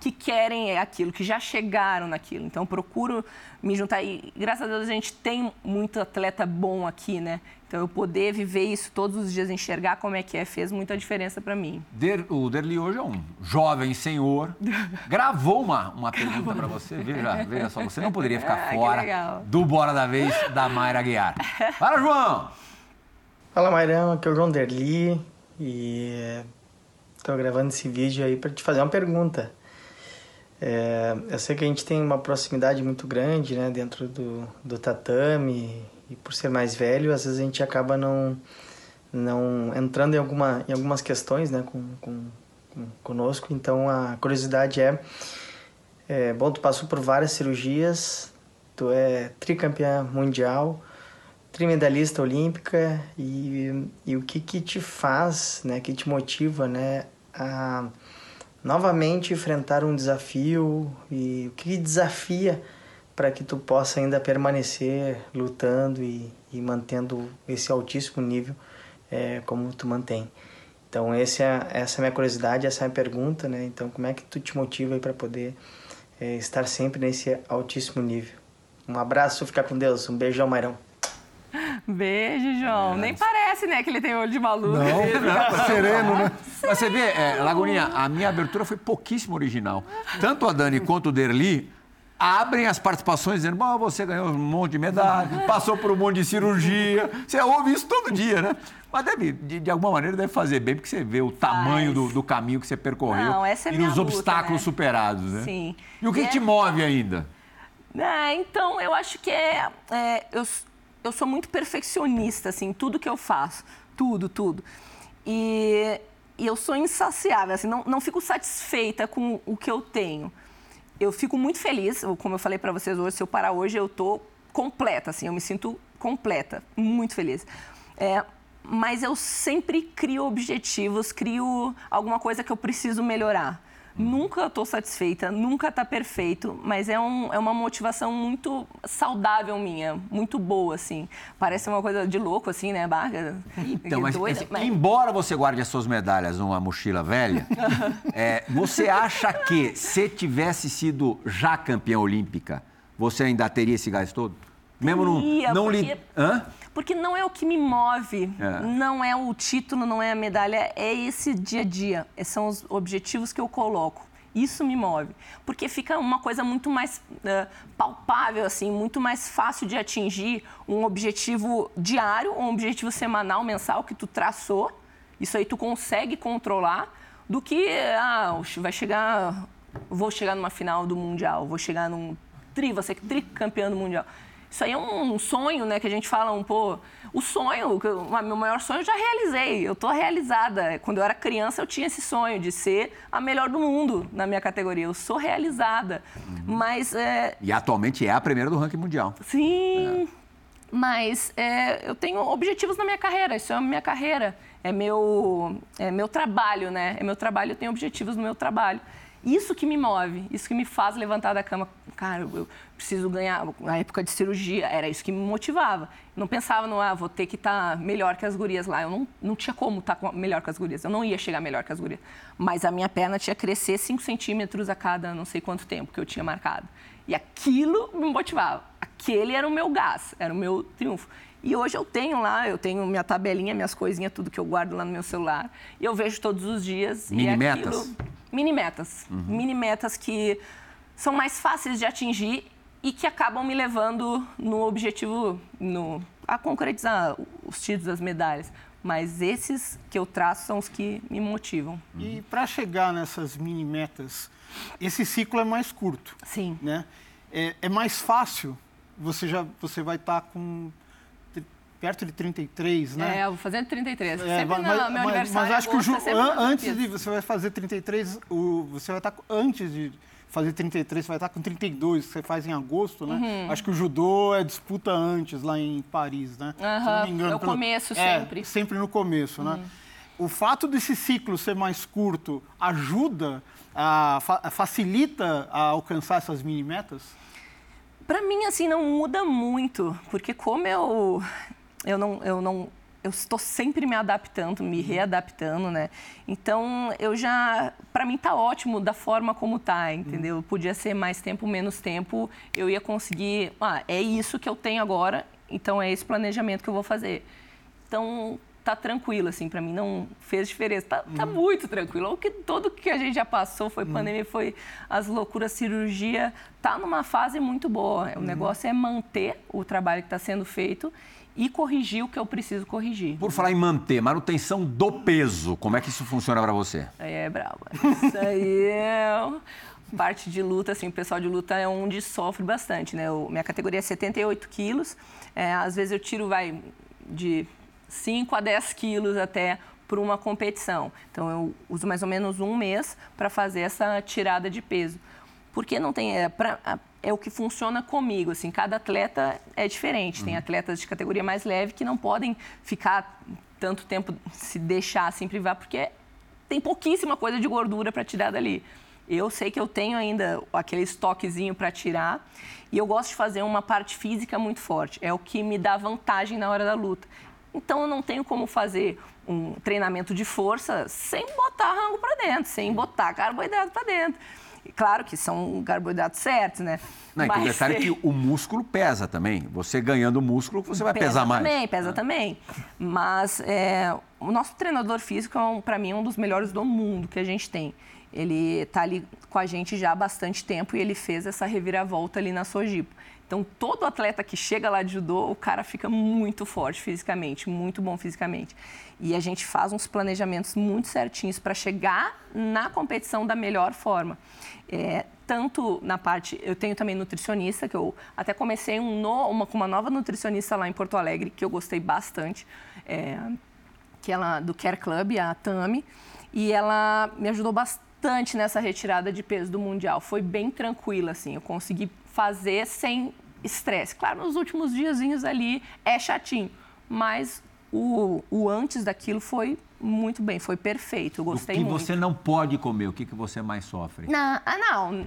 que querem aquilo, que já chegaram naquilo. Então, procuro me juntar. E, graças a Deus, a gente tem muito atleta bom aqui, né? Então, eu poder viver isso todos os dias, enxergar como é que é, fez muita diferença para mim. Der- o Derli hoje é um jovem senhor. Gravou uma, uma pergunta para você. Veja, veja só, você não poderia ficar Ah, fora do Bora da Vez da Mayra Guiar. Para, João! Fala Mairão, aqui é o João Derli e estou gravando esse vídeo aí para te fazer uma pergunta. É, eu sei que a gente tem uma proximidade muito grande né, dentro do, do tatame e por ser mais velho, às vezes a gente acaba não, não entrando em, alguma, em algumas questões né, com, com, com, conosco. Então a curiosidade é, é, bom, tu passou por várias cirurgias, tu é tricampeã mundial, trimedalista olímpica e, e o que que te faz, né, que te motiva, né, a novamente enfrentar um desafio e o que desafia para que tu possa ainda permanecer lutando e, e mantendo esse altíssimo nível é, como tu mantém. Então esse é, essa é a minha curiosidade, essa é a minha pergunta, né? Então como é que tu te motiva para poder é, estar sempre nesse altíssimo nível? Um abraço, fica com Deus, um beijão, Mairão. Beijo, João. Nem parece, né, que ele tem olho de maluco. Não, sereno, né? Mas você vê, é, Lagoninha, a minha abertura foi pouquíssimo original. Tanto a Dani quanto o Derli abrem as participações dizendo, bom, você ganhou um monte de medalha, passou por um monte de cirurgia. Você ouve isso todo dia, né? Mas deve, de, de alguma maneira deve fazer bem, porque você vê o tamanho do, do caminho que você percorreu Não, essa é e minha os luta, obstáculos né? superados, né? Sim. E o que, E que é- te move ainda? É, então, eu acho que é, é, eu, eu sou muito perfeccionista, assim, tudo que eu faço. Tudo, tudo. E, e eu sou insaciável, assim, não, não fico satisfeita com o que eu tenho. Eu fico muito feliz, como eu falei para vocês hoje, se eu parar hoje, eu tô completa, assim, eu me sinto completa, muito feliz. É, mas eu sempre crio objetivos, crio alguma coisa que eu preciso melhorar. Nunca estou satisfeita, nunca está perfeito, mas é, um, é uma motivação muito saudável minha, muito boa, assim. Parece uma coisa de louco, assim, né, Barca? Então, mas, doida, mas... embora você guarde as suas medalhas numa mochila velha, é, você acha que se tivesse sido já campeã olímpica, você ainda teria esse gás todo? Mesmo não, não porque... li... Hã? Porque não é o que me move, é. não é o título, não é a medalha, é esse dia a dia, são os objetivos que eu coloco. Isso me move, porque fica uma coisa muito mais uh, palpável, assim, muito mais fácil de atingir um objetivo diário, um objetivo semanal, mensal que tu traçou. Isso aí tu consegue controlar, do que ah, vai chegar, vou chegar numa final do mundial, vou chegar num tri, vou ser tricampeão do mundial. Isso aí é um sonho, né? Que a gente fala um pô. O sonho, o meu maior sonho eu já realizei. Eu estou realizada. Quando eu era criança, eu tinha esse sonho de ser a melhor do mundo na minha categoria. Eu sou realizada. Uhum. Mas. É... E atualmente é a primeira do ranking mundial. Sim. É. Mas é, eu tenho objetivos na minha carreira. Isso é a minha carreira. É meu, é meu trabalho, né? É meu trabalho. Eu tenho objetivos no meu trabalho. Isso que me move, isso que me faz levantar da cama. Cara, eu preciso ganhar. Na época de cirurgia, era isso que me motivava. Não pensava no, ah, vou ter que estar tá melhor que as gurias lá. Eu não, não tinha como estar tá melhor que as gurias. Eu não ia chegar melhor que as gurias. Mas a minha perna tinha que crescer 5 centímetros a cada não sei quanto tempo que eu tinha marcado. E aquilo me motivava. Aquele era o meu gás, era o meu triunfo. E hoje eu tenho lá, eu tenho minha tabelinha, minhas coisinhas, tudo que eu guardo lá no meu celular. E eu vejo todos os dias. Mini e metas? Mini metas. Uhum. Mini metas que são mais fáceis de atingir e que acabam me levando no objetivo, no, a concretizar os títulos, as medalhas. Mas esses que eu traço são os que me motivam. E para chegar nessas mini metas, esse ciclo é mais curto. Sim. Né? É, é mais fácil, você já você vai estar tá com perto de 33, né? É, eu vou fazer 33. É, Sempre mas, no meu mas. Mas acho que o Ju, an, antes de você vai fazer 33, o, você vai estar antes de fazer 33, você vai estar com 32, que você faz em agosto, né? Uhum. Acho que o judô é disputa antes lá em Paris, né? Uhum. Se não me engano, é o pelo... começo é, sempre. Sempre no começo, né? uhum. né? O fato desse ciclo ser mais curto ajuda, a, facilita a alcançar essas mini metas? Para mim, assim, não muda muito, porque como eu eu não, eu não eu estou sempre me adaptando, me readaptando, né? Então, eu já, para mim tá ótimo da forma como tá, entendeu? Uhum. Podia ser mais tempo, menos tempo, eu ia conseguir, ah, é isso que eu tenho agora, então é esse planejamento que eu vou fazer. Então, tá tranquilo, assim, para mim não fez diferença. Tá, tá uhum. muito tranquilo. O que todo que a gente já passou foi uhum. pandemia, foi as loucuras, cirurgia, tá numa fase muito boa. O negócio é manter o trabalho que está sendo feito e corrigir o que eu preciso corrigir. Por falar em manter, manutenção do peso, como é que isso funciona para você? É, brava. Isso aí é parte de luta, assim, o pessoal de luta é onde sofre bastante, né? Eu, minha categoria é 78 quilos, é, às vezes eu tiro, vai, de 5 a 10 quilos até por uma competição. Então, eu uso mais ou menos um mês para fazer essa tirada de peso. Porque não tem... É, pra, é o que funciona comigo. Assim, cada atleta é diferente. Tem uhum. atletas de categoria mais leve que não podem ficar tanto tempo se deixar assim privar, porque tem pouquíssima coisa de gordura para tirar dali. Eu sei que eu tenho ainda aquele estoquezinho para tirar e eu gosto de fazer uma parte física muito forte. É o que me dá vantagem na hora da luta. Então eu não tenho como fazer um treinamento de força sem botar rango para dentro, sem botar carboidrato para dentro. Claro que são carboidratos certos, né? Não, Mas, e o detalhe é que o músculo pesa também. Você ganhando músculo, você vai pesa pesar mais. Também, pesa ah. também. Mas é, o nosso treinador físico, é para mim, é um dos melhores do mundo que a gente tem. Ele está ali com a gente já há bastante tempo e ele fez essa reviravolta ali na Sojipo. Então, todo atleta que chega lá de judô, o cara fica muito forte fisicamente, muito bom fisicamente. E a gente faz uns planejamentos muito certinhos para chegar na competição da melhor forma. É, tanto na parte, eu tenho também nutricionista, que eu até comecei um no, uma, com uma nova nutricionista lá em Porto Alegre, que eu gostei bastante, é, que ela do Care Club, a Tami, e ela me ajudou bastante nessa retirada de peso do mundial. Foi bem tranquila, assim, eu consegui fazer sem estresse. Claro, nos últimos diazinhos ali é chatinho, mas o, o antes daquilo foi muito bem, foi perfeito, eu gostei o que muito. você não pode comer, o que, que você mais sofre? Não, ah, não,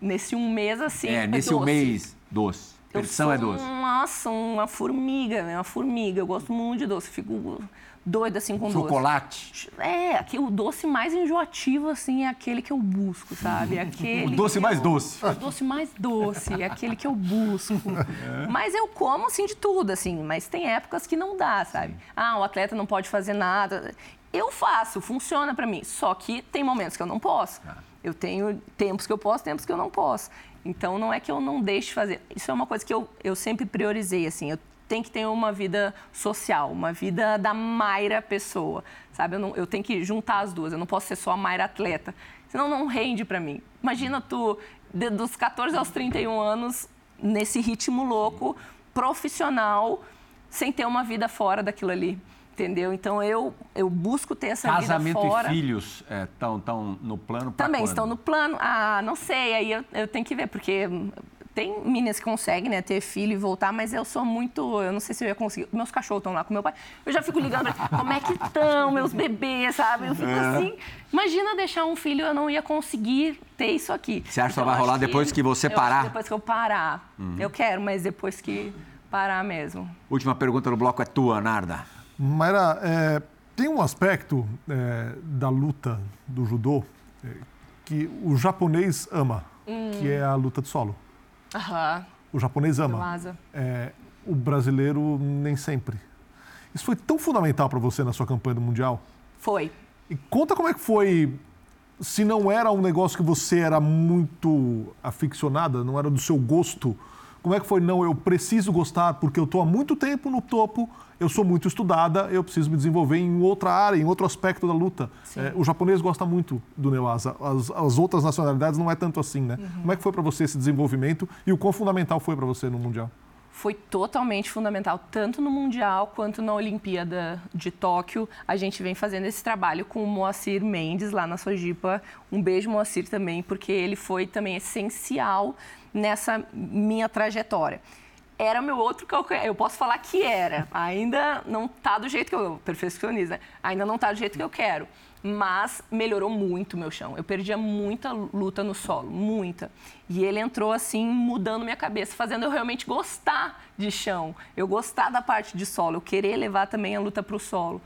nesse um mês assim. é, nesse um mês, doce. Perdição é doce. Nossa, uma formiga, né? Uma formiga. Eu gosto muito de doce. Fico doida assim com Chocolate. doce. É, aqui, o doce mais enjoativo, assim, é aquele que eu busco, sabe? É Aquele O doce mais eu- doce. O doce mais doce, é aquele que eu busco. Mas eu como, assim, de tudo, assim. Mas tem épocas que não dá, sabe? Ah, o atleta não pode fazer nada. Eu faço, funciona pra mim. Só que tem momentos que eu não posso. Eu tenho tempos que eu posso, tempos que eu não posso. Então, não é que eu não deixe de fazer. Isso é uma coisa que eu, eu sempre priorizei, assim. Eu tenho que ter uma vida social, uma vida da Mayra pessoa, sabe? Eu, não- eu tenho que juntar as duas. Eu não posso ser só a Mayra atleta. Senão, não rende pra mim. Imagina tu, de- dos 14 aos 31 anos, nesse ritmo louco, profissional, sem ter uma vida fora daquilo ali. Entendeu? Então eu, eu busco ter essa Casamento vida fora. e filhos estão tão no plano Também quando? estão no plano. Ah, não sei, aí eu, eu tenho que ver, porque tem meninas que conseguem, né, ter filho e voltar, mas eu sou muito. Eu não sei se eu ia conseguir. Meus cachorros estão lá com meu pai. Eu já fico ligando pra ele, como é que estão, meus bebês, sabe? Eu fico É. assim. Imagina deixar um filho, eu não ia conseguir ter isso aqui. Você acha que só Então, vai eu rolar acho depois que você eu acho parar? Uhum. depois que eu parar. Eu quero, mas depois que parar mesmo. Última pergunta do bloco é tua, Narda. Mayra, é, tem um aspecto é, da luta do judô é, que o japonês ama, que é a luta de solo. Aham, O japonês ama. É, o brasileiro nem sempre. Isso foi tão fundamental para você na sua campanha do Mundial? Foi. E conta como é que foi, se não era um negócio que você era muito aficionada, não era do seu gosto, como é que foi, não, eu preciso gostar porque eu estou há muito tempo no topo, eu sou muito estudada, eu preciso me desenvolver em outra área, em outro aspecto da luta. É, o japonês gosta muito do Neoasa, as, as outras nacionalidades não é tanto assim, né? Como é que foi para você esse desenvolvimento e o quão fundamental foi para você no Mundial? foi totalmente fundamental, tanto no Mundial quanto na Olimpíada de Tóquio. A gente vem fazendo esse trabalho com o Moacir Mendes lá na Sojipa. Um beijo, Moacir, também, porque ele foi também essencial nessa minha trajetória. Era meu outro calcanhar. Eu posso falar que era. Ainda não tá do jeito que eu. Perfeccionista, né? Ainda não tá do jeito que eu quero. Mas melhorou muito meu chão. Eu perdia muita luta no solo, muita. E ele entrou assim, mudando minha cabeça, fazendo eu realmente gostar de chão. Eu gostar da parte de solo, eu querer levar também a luta para o solo.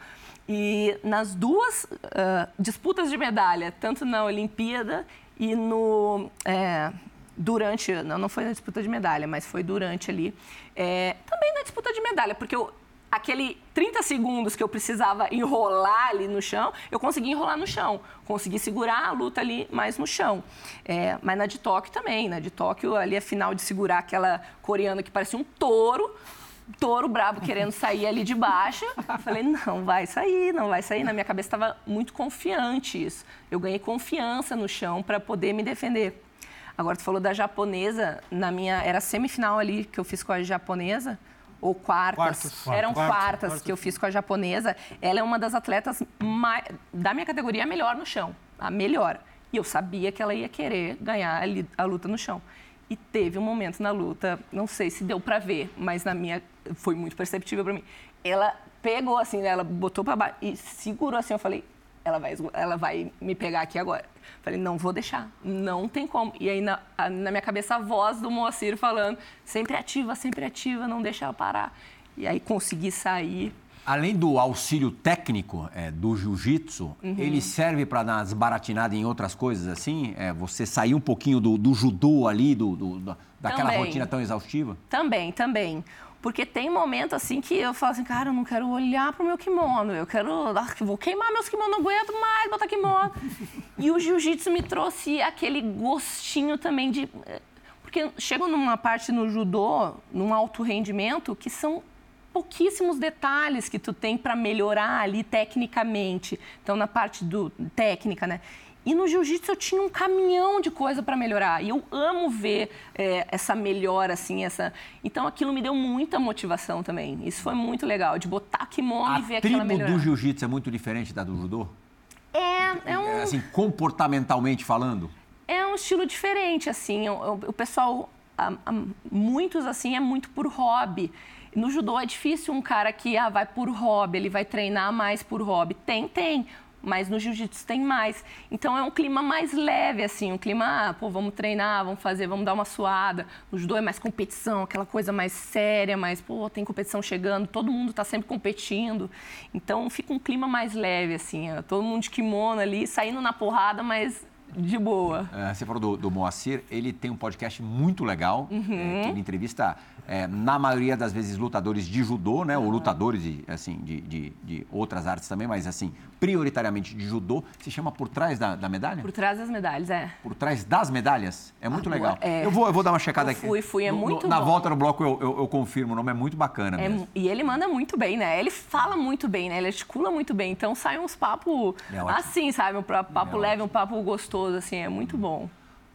E nas duas ah, disputas de medalha, tanto na Olimpíada e no. é, durante, não, não foi na disputa de medalha, mas foi durante ali, é, também na disputa de medalha, porque eu, aquele 30 segundos que eu precisava enrolar ali no chão, eu consegui enrolar no chão, consegui segurar a luta ali mais no chão. É, mas na de Tóquio também, na de Tóquio ali a final de segurar aquela coreana que parecia um touro, touro brabo querendo sair ali de baixo. Eu falei, não vai sair, não vai sair. Na minha cabeça estava muito confiante isso. Eu ganhei confiança no chão para poder me defender. Agora, tu falou da japonesa, na minha. Era semifinal ali que eu fiz com a japonesa, ou quartas. Quartas. Eram Quartas. quartas, Quartas. que eu fiz com a japonesa. Ela é uma das atletas mai- da minha categoria a melhor no chão. A melhor. E eu sabia que ela ia querer ganhar a, luta no chão. E teve um momento na luta, não sei se deu pra ver, mas na minha foi muito perceptível pra mim. Ela pegou assim, ela botou pra baixo e segurou assim, eu falei, ela vai, ela vai me pegar aqui agora. Falei, não vou deixar, não tem como. E aí na, na minha cabeça a voz do Moacir falando, sempre ativa, sempre ativa, não deixa ela parar. E aí consegui sair. Além do auxílio técnico é, do jiu-jitsu, Uhum. ele serve para dar umas baratinadas em outras coisas assim? É, você sair um pouquinho do, do judô ali, do, do- da- daquela Também. rotina tão exaustiva? Também, também. Porque tem momento assim que eu falo assim, cara, eu não quero olhar pro meu kimono, eu quero. ah, vou queimar meus kimonos, não aguento mais botar kimono. e o jiu-jitsu me trouxe aquele gostinho também de. eh, Porque chegam numa parte no judô, num alto rendimento, que são pouquíssimos detalhes que tu tem para melhorar ali tecnicamente. Então, na parte do técnica, né? E no jiu-jitsu eu tinha um caminhão de coisa para melhorar. E eu amo ver eh, essa melhora, assim, essa. Então aquilo me deu muita motivação também. Isso foi muito legal, de botar kimono A e ver aquela tribo melhora. do jiu-jitsu é muito diferente da do judô? É, é um, É, Assim, comportamentalmente falando? é um estilo diferente, assim. O, o- o pessoal a, a, muitos, assim, é muito por hobby. No judô é difícil um cara que ah, vai por hobby, ele vai treinar mais por hobby. Tem, tem mas no jiu-jitsu tem mais. Então é um clima mais leve, assim, um clima, ah, pô, vamos treinar, vamos fazer, vamos dar uma suada. No judô é mais competição, aquela coisa mais séria, mais, pô, tem competição chegando, todo mundo está sempre competindo. Então fica um clima mais leve, assim, todo mundo de kimono ali, saindo na porrada, mas de boa. É, você falou do, do Moacir, ele tem um podcast muito legal, uhum. é, que ele entrevista é, na maioria das vezes, lutadores de judô, né? Ou lutadores de, assim, de, de, de, outras artes também, mas assim, prioritariamente de judô. Se chama Por Trás da, da Medalha? Por Trás das Medalhas, é. Por Trás das Medalhas? É muito ah, legal. É. Eu, vou, eu vou dar uma checada eu fui, aqui. Fui, é no, muito no, Na volta no bloco eu, eu, eu, confirmo, o nome é muito bacana é, mesmo. E ele manda muito bem, né? Ele fala muito bem, né? Ele articula muito bem. Então sai uns papos assim, sabe? Um papo leve, um papo gostoso, assim. É muito bom.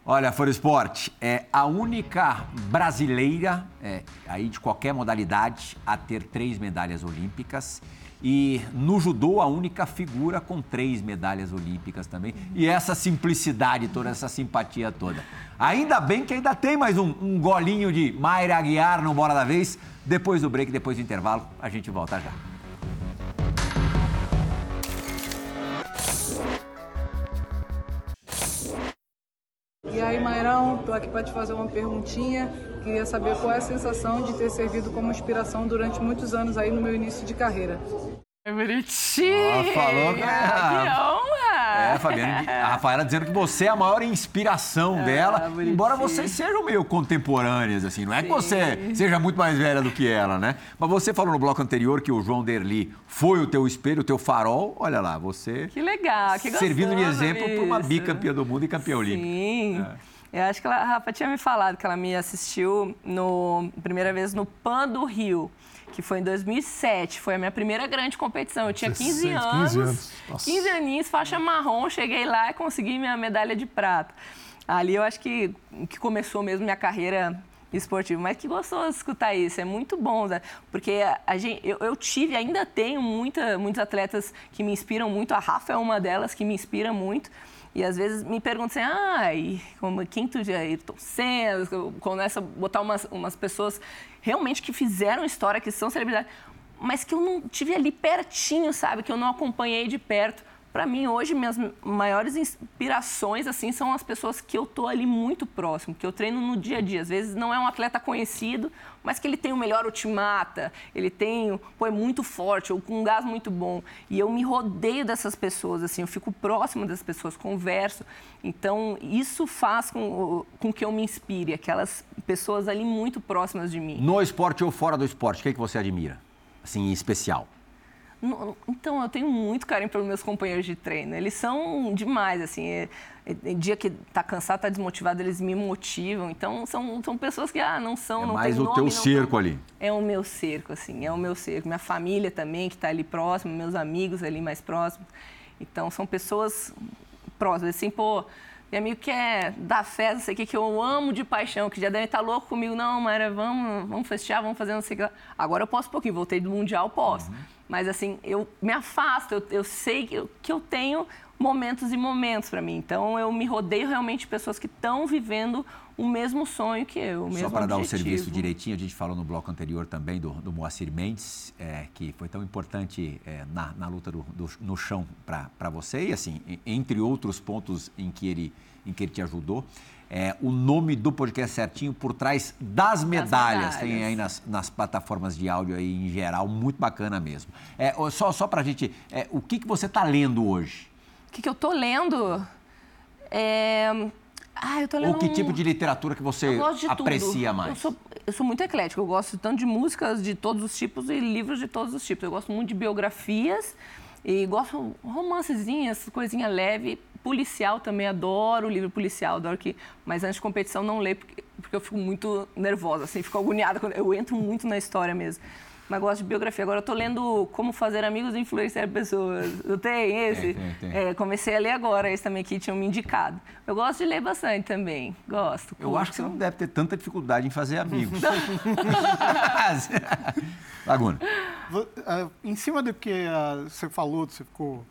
Olha, Foro Esporte é a única brasileira, é, aí de qualquer modalidade, a ter três medalhas olímpicas. E no judô, a única figura com três medalhas olímpicas também. E essa simplicidade toda, essa simpatia toda. Ainda bem que ainda tem mais um, um golinho de Mayra Aguiar no Bora da Vez. Depois do break, depois do intervalo, a gente volta já. Mairão, tô aqui para te fazer uma perguntinha. Queria saber qual é a sensação de ter servido como inspiração durante muitos anos aí no meu início de carreira. É bonitinho! Oh, falou que... que honra! É, Fabiana, a Rafaela dizendo que você é a maior inspiração ah, dela, bonitinho. embora vocês sejam meio contemporâneas, assim, não é Sim. que você seja muito mais velha do que ela, né? Mas você falou no bloco anterior que o João Derli foi o teu espelho, o teu farol, olha lá, você... Que legal, que Servindo de exemplo para uma bicampeã do mundo e campeã olímpica. Sim. É. Eu acho que a Rafa tinha me falado que ela me assistiu no primeira vez no Pan do Rio que foi em 2007. Foi a minha primeira grande competição. Eu tinha 15 anos. 15 anos. 15 aninhos, faixa marrom. Cheguei lá e consegui minha medalha de prata. Ali eu acho que, que começou mesmo minha carreira esportiva. Mas que gostoso escutar isso, é muito bom, né? porque a gente, eu, eu, tive, ainda tenho muita, muitos atletas que me inspiram muito. A Rafa é uma delas que me inspira muito. E às vezes me perguntam assim, ah, e como, tu já Ayrton Senna, começa a botar umas, umas pessoas realmente que fizeram história, que são celebridades, mas que eu não tive ali pertinho, sabe? Que eu não acompanhei de perto para mim hoje minhas maiores inspirações assim são as pessoas que eu tô ali muito próximo, que eu treino no dia a dia. Às vezes não é um atleta conhecido, mas que ele tem o melhor ultimata, ele tem, pô, é muito forte ou com um gás muito bom. E eu me rodeio dessas pessoas assim, eu fico próximo das pessoas, converso. Então, isso faz com, com que eu me inspire, aquelas pessoas ali muito próximas de mim. No esporte ou fora do esporte, o que, é que você admira? Assim, em especial? Então, eu tenho muito carinho pelos meus companheiros de treino. Eles são demais, assim. É, é, dia que tá cansado, tá desmotivado, eles me motivam. Então, são, são pessoas que, ah, não são, é não mais tem o nome, teu não, cerco ali. É o meu cerco, assim. É o meu cerco. Minha família também, que está ali próximo, meus amigos ali mais próximos. Então, são pessoas próximas. Assim, pô, meu amigo quer dar festa, sei que, que eu amo de paixão, que já deve estar tá louco comigo. Não, Mara, vamos, vamos festejar, vamos fazer não sei o que. Agora eu posso um pouquinho, voltei do Mundial, posso. Uhum. Mas assim, eu me afasto, eu, eu sei que eu, que eu tenho momentos e momentos para mim. Então eu me rodeio realmente de pessoas que estão vivendo o mesmo sonho que eu, o mesmo Só para dar o serviço direitinho, a gente falou no bloco anterior também do, do Moacir Mendes, é, que foi tão importante é, na, na luta do, do, no chão para você, e assim, entre outros pontos em que ele, em que ele te ajudou é, o nome do podcast certinho por trás das medalhas. Tem aí nas, nas, plataformas de áudio aí em geral, muito bacana mesmo. É, só só para a gente, é, o que, que você está lendo hoje? O que, que eu estou lendo? É... Ah, eu tô lendo Ou que tipo de literatura que você aprecia tudo. mais? Eu sou, eu sou muito eclética. Eu gosto tanto de músicas de todos os tipos e livros de todos os tipos. Eu gosto muito de biografias e gosto romancezinhas, coisinha leve policial também adoro livro policial, adoro que, mas antes de competição não leio porque, porque eu fico muito nervosa, assim, fico agoniada quando eu entro muito na história mesmo. Mas gosto de biografia. Agora eu tô lendo Como Fazer Amigos e Influenciar Pessoas. Eu tenho esse. Tem, tem, tem. É, comecei a ler agora, esse também que tinham me indicado. Eu gosto de ler bastante também. Gosto. Eu acho que você não deve ter tanta dificuldade em fazer amigos. Laguna. É, em cima do que ah, você falou, você ficou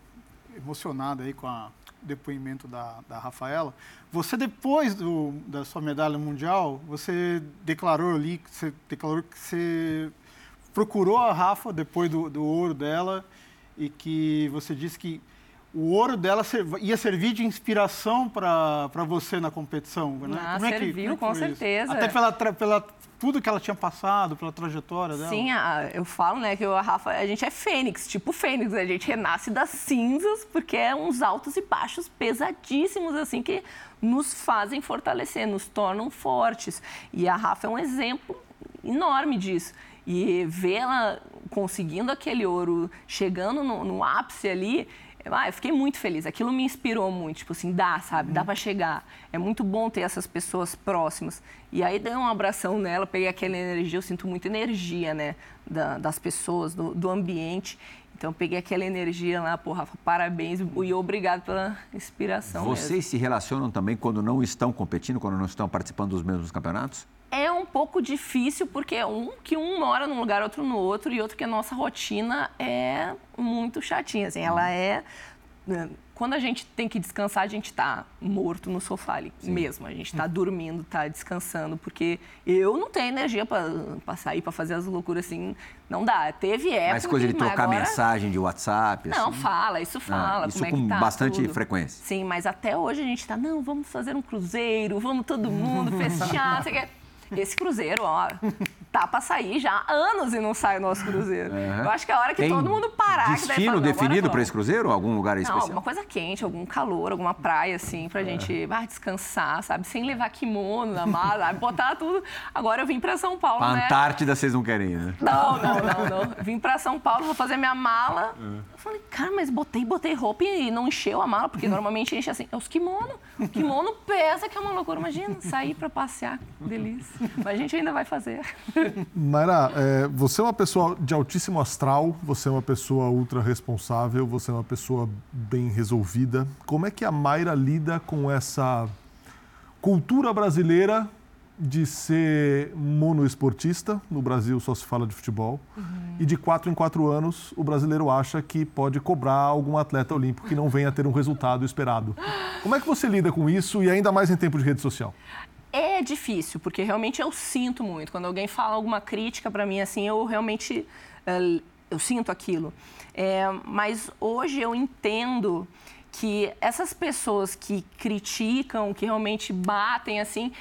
emocionado aí com a depoimento da, da Rafaela. Você, depois do, da sua medalha mundial, você declarou ali, você declarou que você procurou a Rafa depois do, do ouro dela e que você disse que o ouro dela ia servir de inspiração para você na competição, né? Ah, como serviu, é que, com certeza. Até pela, pela tudo que ela tinha passado, pela trajetória dela. Sim, a, eu falo, né, que a Rafa, a gente é fênix, tipo fênix, a gente renasce das cinzas, porque é uns altos e baixos pesadíssimos, assim, que nos fazem fortalecer, nos tornam fortes. E a Rafa é um exemplo enorme disso. E vê-la conseguindo aquele ouro, chegando no, no ápice ali, ah, eu fiquei muito feliz. Aquilo me inspirou muito. Tipo assim, dá, sabe? Dá para chegar. É muito bom ter essas pessoas próximas. E aí dei um abração nela, peguei aquela energia. Eu sinto muita energia, né? Da, das pessoas, do, do ambiente. Então, peguei aquela energia lá, pô, Rafa, parabéns e obrigado pela inspiração. Vocês mesmo. se relacionam também quando não estão competindo, quando não estão participando dos mesmos campeonatos? É um pouco difícil, porque é um que um mora num lugar, outro no outro, e outro que a nossa rotina é muito chatinha. Assim, ela é né, quando a gente tem que descansar, a gente está morto no sofá ali Sim. mesmo. A gente está dormindo, está descansando, porque eu não tenho energia para sair, para fazer as loucuras assim. Não dá. Teve época. Mas coisa de trocar agora... mensagem de WhatsApp. Não, assim. fala, isso ah, fala. Ah, isso é com tá, bastante tudo. frequência. Sim, mas até hoje a gente está, não, vamos fazer um cruzeiro, vamos todo mundo festejar. você quer esse cruzeiro, ó, tá pra sair já há anos e não sai o nosso cruzeiro. Uhum. Eu acho que é a hora que Tem todo mundo parar... destino definido para esse cruzeiro? Algum lugar especial? Não, alguma coisa quente, algum calor, alguma praia, assim, pra é. gente ah, descansar, sabe? Sem levar kimono na mala, botar tudo. Agora eu vim pra São Paulo, pra né? Antártida vocês não querem, né? Não, não, não, não. Vim pra São Paulo, vou fazer minha mala. Uhum. Eu falei, cara, mas botei, botei roupa e não encheu a mala, porque normalmente enche assim. É os kimono. O kimono pesa, que é uma loucura. Imagina, sair pra passear, delícia. Mas a gente ainda vai fazer. Mayra, é, você é uma pessoa de altíssimo astral, você é uma pessoa ultra responsável, você é uma pessoa bem resolvida. Como é que a Mayra lida com essa cultura brasileira de ser monoesportista, no Brasil só se fala de futebol, uhum. e de quatro em quatro anos o brasileiro acha que pode cobrar algum atleta olímpico que não venha a ter um resultado esperado. Como é que você lida com isso e ainda mais em tempo de rede social? É difícil, porque realmente eu sinto muito. Quando alguém fala alguma crítica para mim, assim, eu realmente uh, eu sinto aquilo. É, mas hoje eu entendo que essas pessoas que criticam, que realmente batem, assim,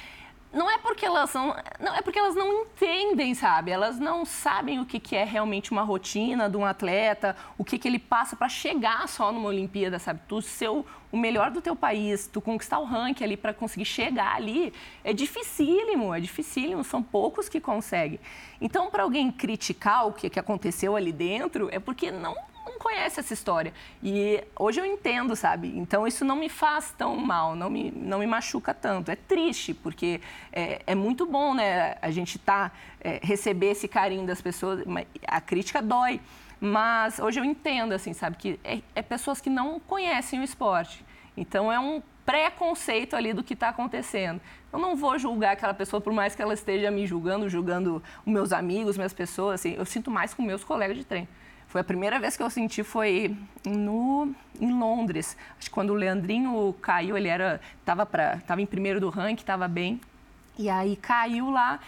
não é porque elas não, não é porque elas não entendem, sabe? Elas não sabem o que, que é realmente uma rotina de um atleta, o que, que ele passa para chegar só numa Olimpíada, sabe? Tu ser o, o melhor do teu país, tu conquistar o ranking ali para conseguir chegar ali, é dificílimo, é dificílimo, são poucos que conseguem. Então, para alguém criticar o que, que aconteceu ali dentro, é porque não não conhece essa história. E hoje eu entendo, sabe? Então isso não me faz tão mal, não me, não me machuca tanto. É triste, porque é, é muito bom, né? A gente tá, é, receber esse carinho das pessoas. A crítica dói. Mas hoje eu entendo, assim, sabe? Que é, é pessoas que não conhecem o esporte. Então é um preconceito ali do que está acontecendo. Eu não vou julgar aquela pessoa, por mais que ela esteja me julgando, julgando os meus amigos, minhas pessoas, assim, eu sinto mais com meus colegas de treino. Foi a primeira vez que eu senti foi no em Londres. Acho que quando o Leandrinho caiu, ele era tava para tava em primeiro do ranking, estava bem. E aí caiu lá.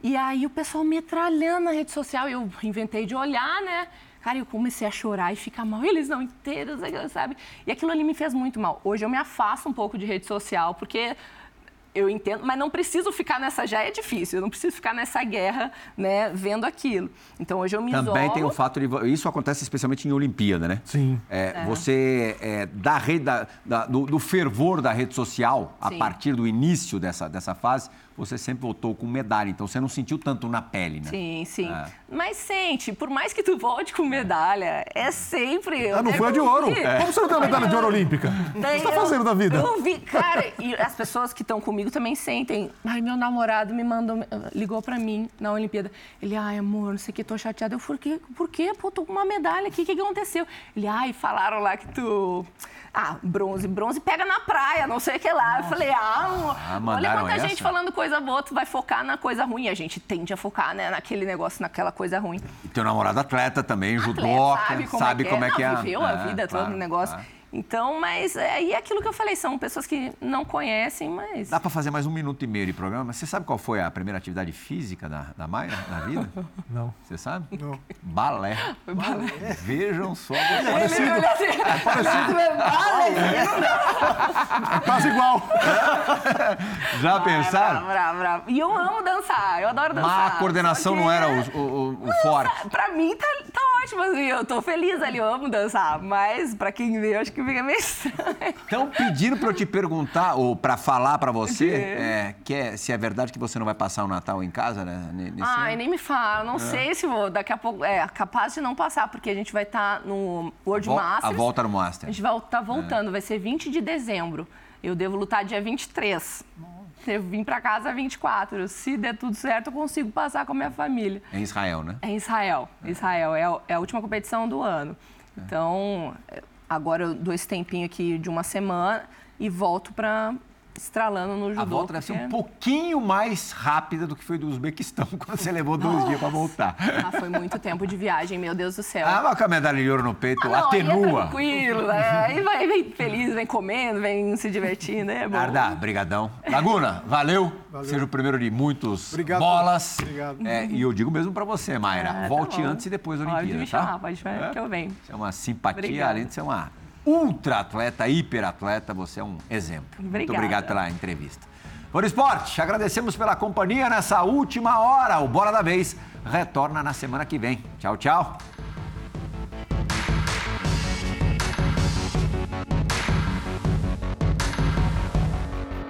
E aí o pessoal metralhando na rede social, eu inventei de olhar, né? Cara, eu comecei a chorar e ficar mal. Eles não inteiros, sabe? E aquilo ali me fez muito mal. Hoje eu me afasto um pouco de rede social, porque eu entendo, mas não preciso ficar nessa, já é difícil, eu não preciso ficar nessa guerra, né, vendo aquilo. Então hoje eu me Também isolo. tem o fato de, isso acontece especialmente em Olimpíada, né? Sim. É, é. Você, é, da rede, da, da, do, do, fervor da rede social, Sim. a partir do início dessa, dessa fase, você sempre voltou com medalha, então você não sentiu tanto na pele, né? Sim, sim. É. Mas sente, por mais que tu volte com medalha, é sempre. Ah, não foi a de ouro. É. Como você não tem a medalha de ouro olímpica? o que você está fazendo da vida? Eu vi, cara, e as pessoas que estão comigo também sentem. Ai, meu namorado me mandou, ligou pra mim na Olimpíada. Ele, ai, amor, não sei o que, tô chateada. Eu falei, por quê? Por quê? Pô, tô com uma medalha aqui, o que, que aconteceu? Ele, ai, falaram lá que tu ah, bronze, bronze pega na praia, não sei o que lá. Nossa. Eu falei, ah, ah olha quanta essa? gente falando coisa boa, tu vai focar na coisa ruim. A gente tende a focar né, naquele negócio, naquela coisa ruim. E teu namorado atleta também, judoca, sabe como sabe é, como é, que é. Viveu a é, vida toda no negnegócio. Então, mas é, e é aquilo que eu falei, são pessoas que não conhecem, mas. Dá para fazer mais um minuto e meio de programa, mas você sabe qual foi a primeira atividade física da, da Mayra na vida? Não. Você sabe? Não. Balé. balé. Vejam só. Ele olhou assim, parecido. É quase igual. Já Bravo, pensaram? bravo, bravo. E eu amo dançar, eu adoro dançar. Mas a coordenação não era é- o, o- o- o forte. Pra mim tá, tá ótimo, assim, eu tô feliz ali, eu amo dançar. Mas pra quem vê, eu acho que fica meio estranho. Estão pedindo para eu te perguntar, ou para falar para você, é, que é- se é verdade que você não vai passar o Natal em casa, né? ne- Nesse Ai, ano? nem me fala, não sei se vou. Daqui a pouco, é capaz de não passar, porque a gente vai estar no World Vol- Masters. A volta no A Master. gente vai estar voltando, vai ser 20 de dezembro. Eu devo lutar dia 23. Eu vim pra casa 24. Se der tudo certo, eu consigo passar com a minha família. Em Israel, né? É em Israel. Israel é, a- é a última competição do ano. Então, é, agora eu dou esse tempinho aqui de uma semana e volto para estralando no judô. A volta deve ser um pouquinho mais rápida do que foi do Uzbequistão, quando você levou dois dias para voltar. Ah, foi muito tempo de viagem, meu Deus do céu. Ah, mas com a medalha de ouro no peito, Ah, não, aí é atenua. tranquilo, né? Aí vai, vem feliz, vem comendo, vem se divertindo, é bom. Arda, brigadão. Laguna, valeu. Seja o primeiro de muitos Obrigado. bolas. Obrigado. É, e eu digo mesmo para você, Mayra, Ah, tá volte bom. antes e depois da Pode Olimpíada, me tá? chamar, pode chamar que eu venho. Você é uma simpatia, Obrigada. além de ser uma ultra atleta, hiper atleta, você é um exemplo. Muito Obrigada. obrigado pela entrevista. Por Esporte, agradecemos pela companhia nessa última hora. O Bola da Vez retorna na semana que vem. Tchau, tchau.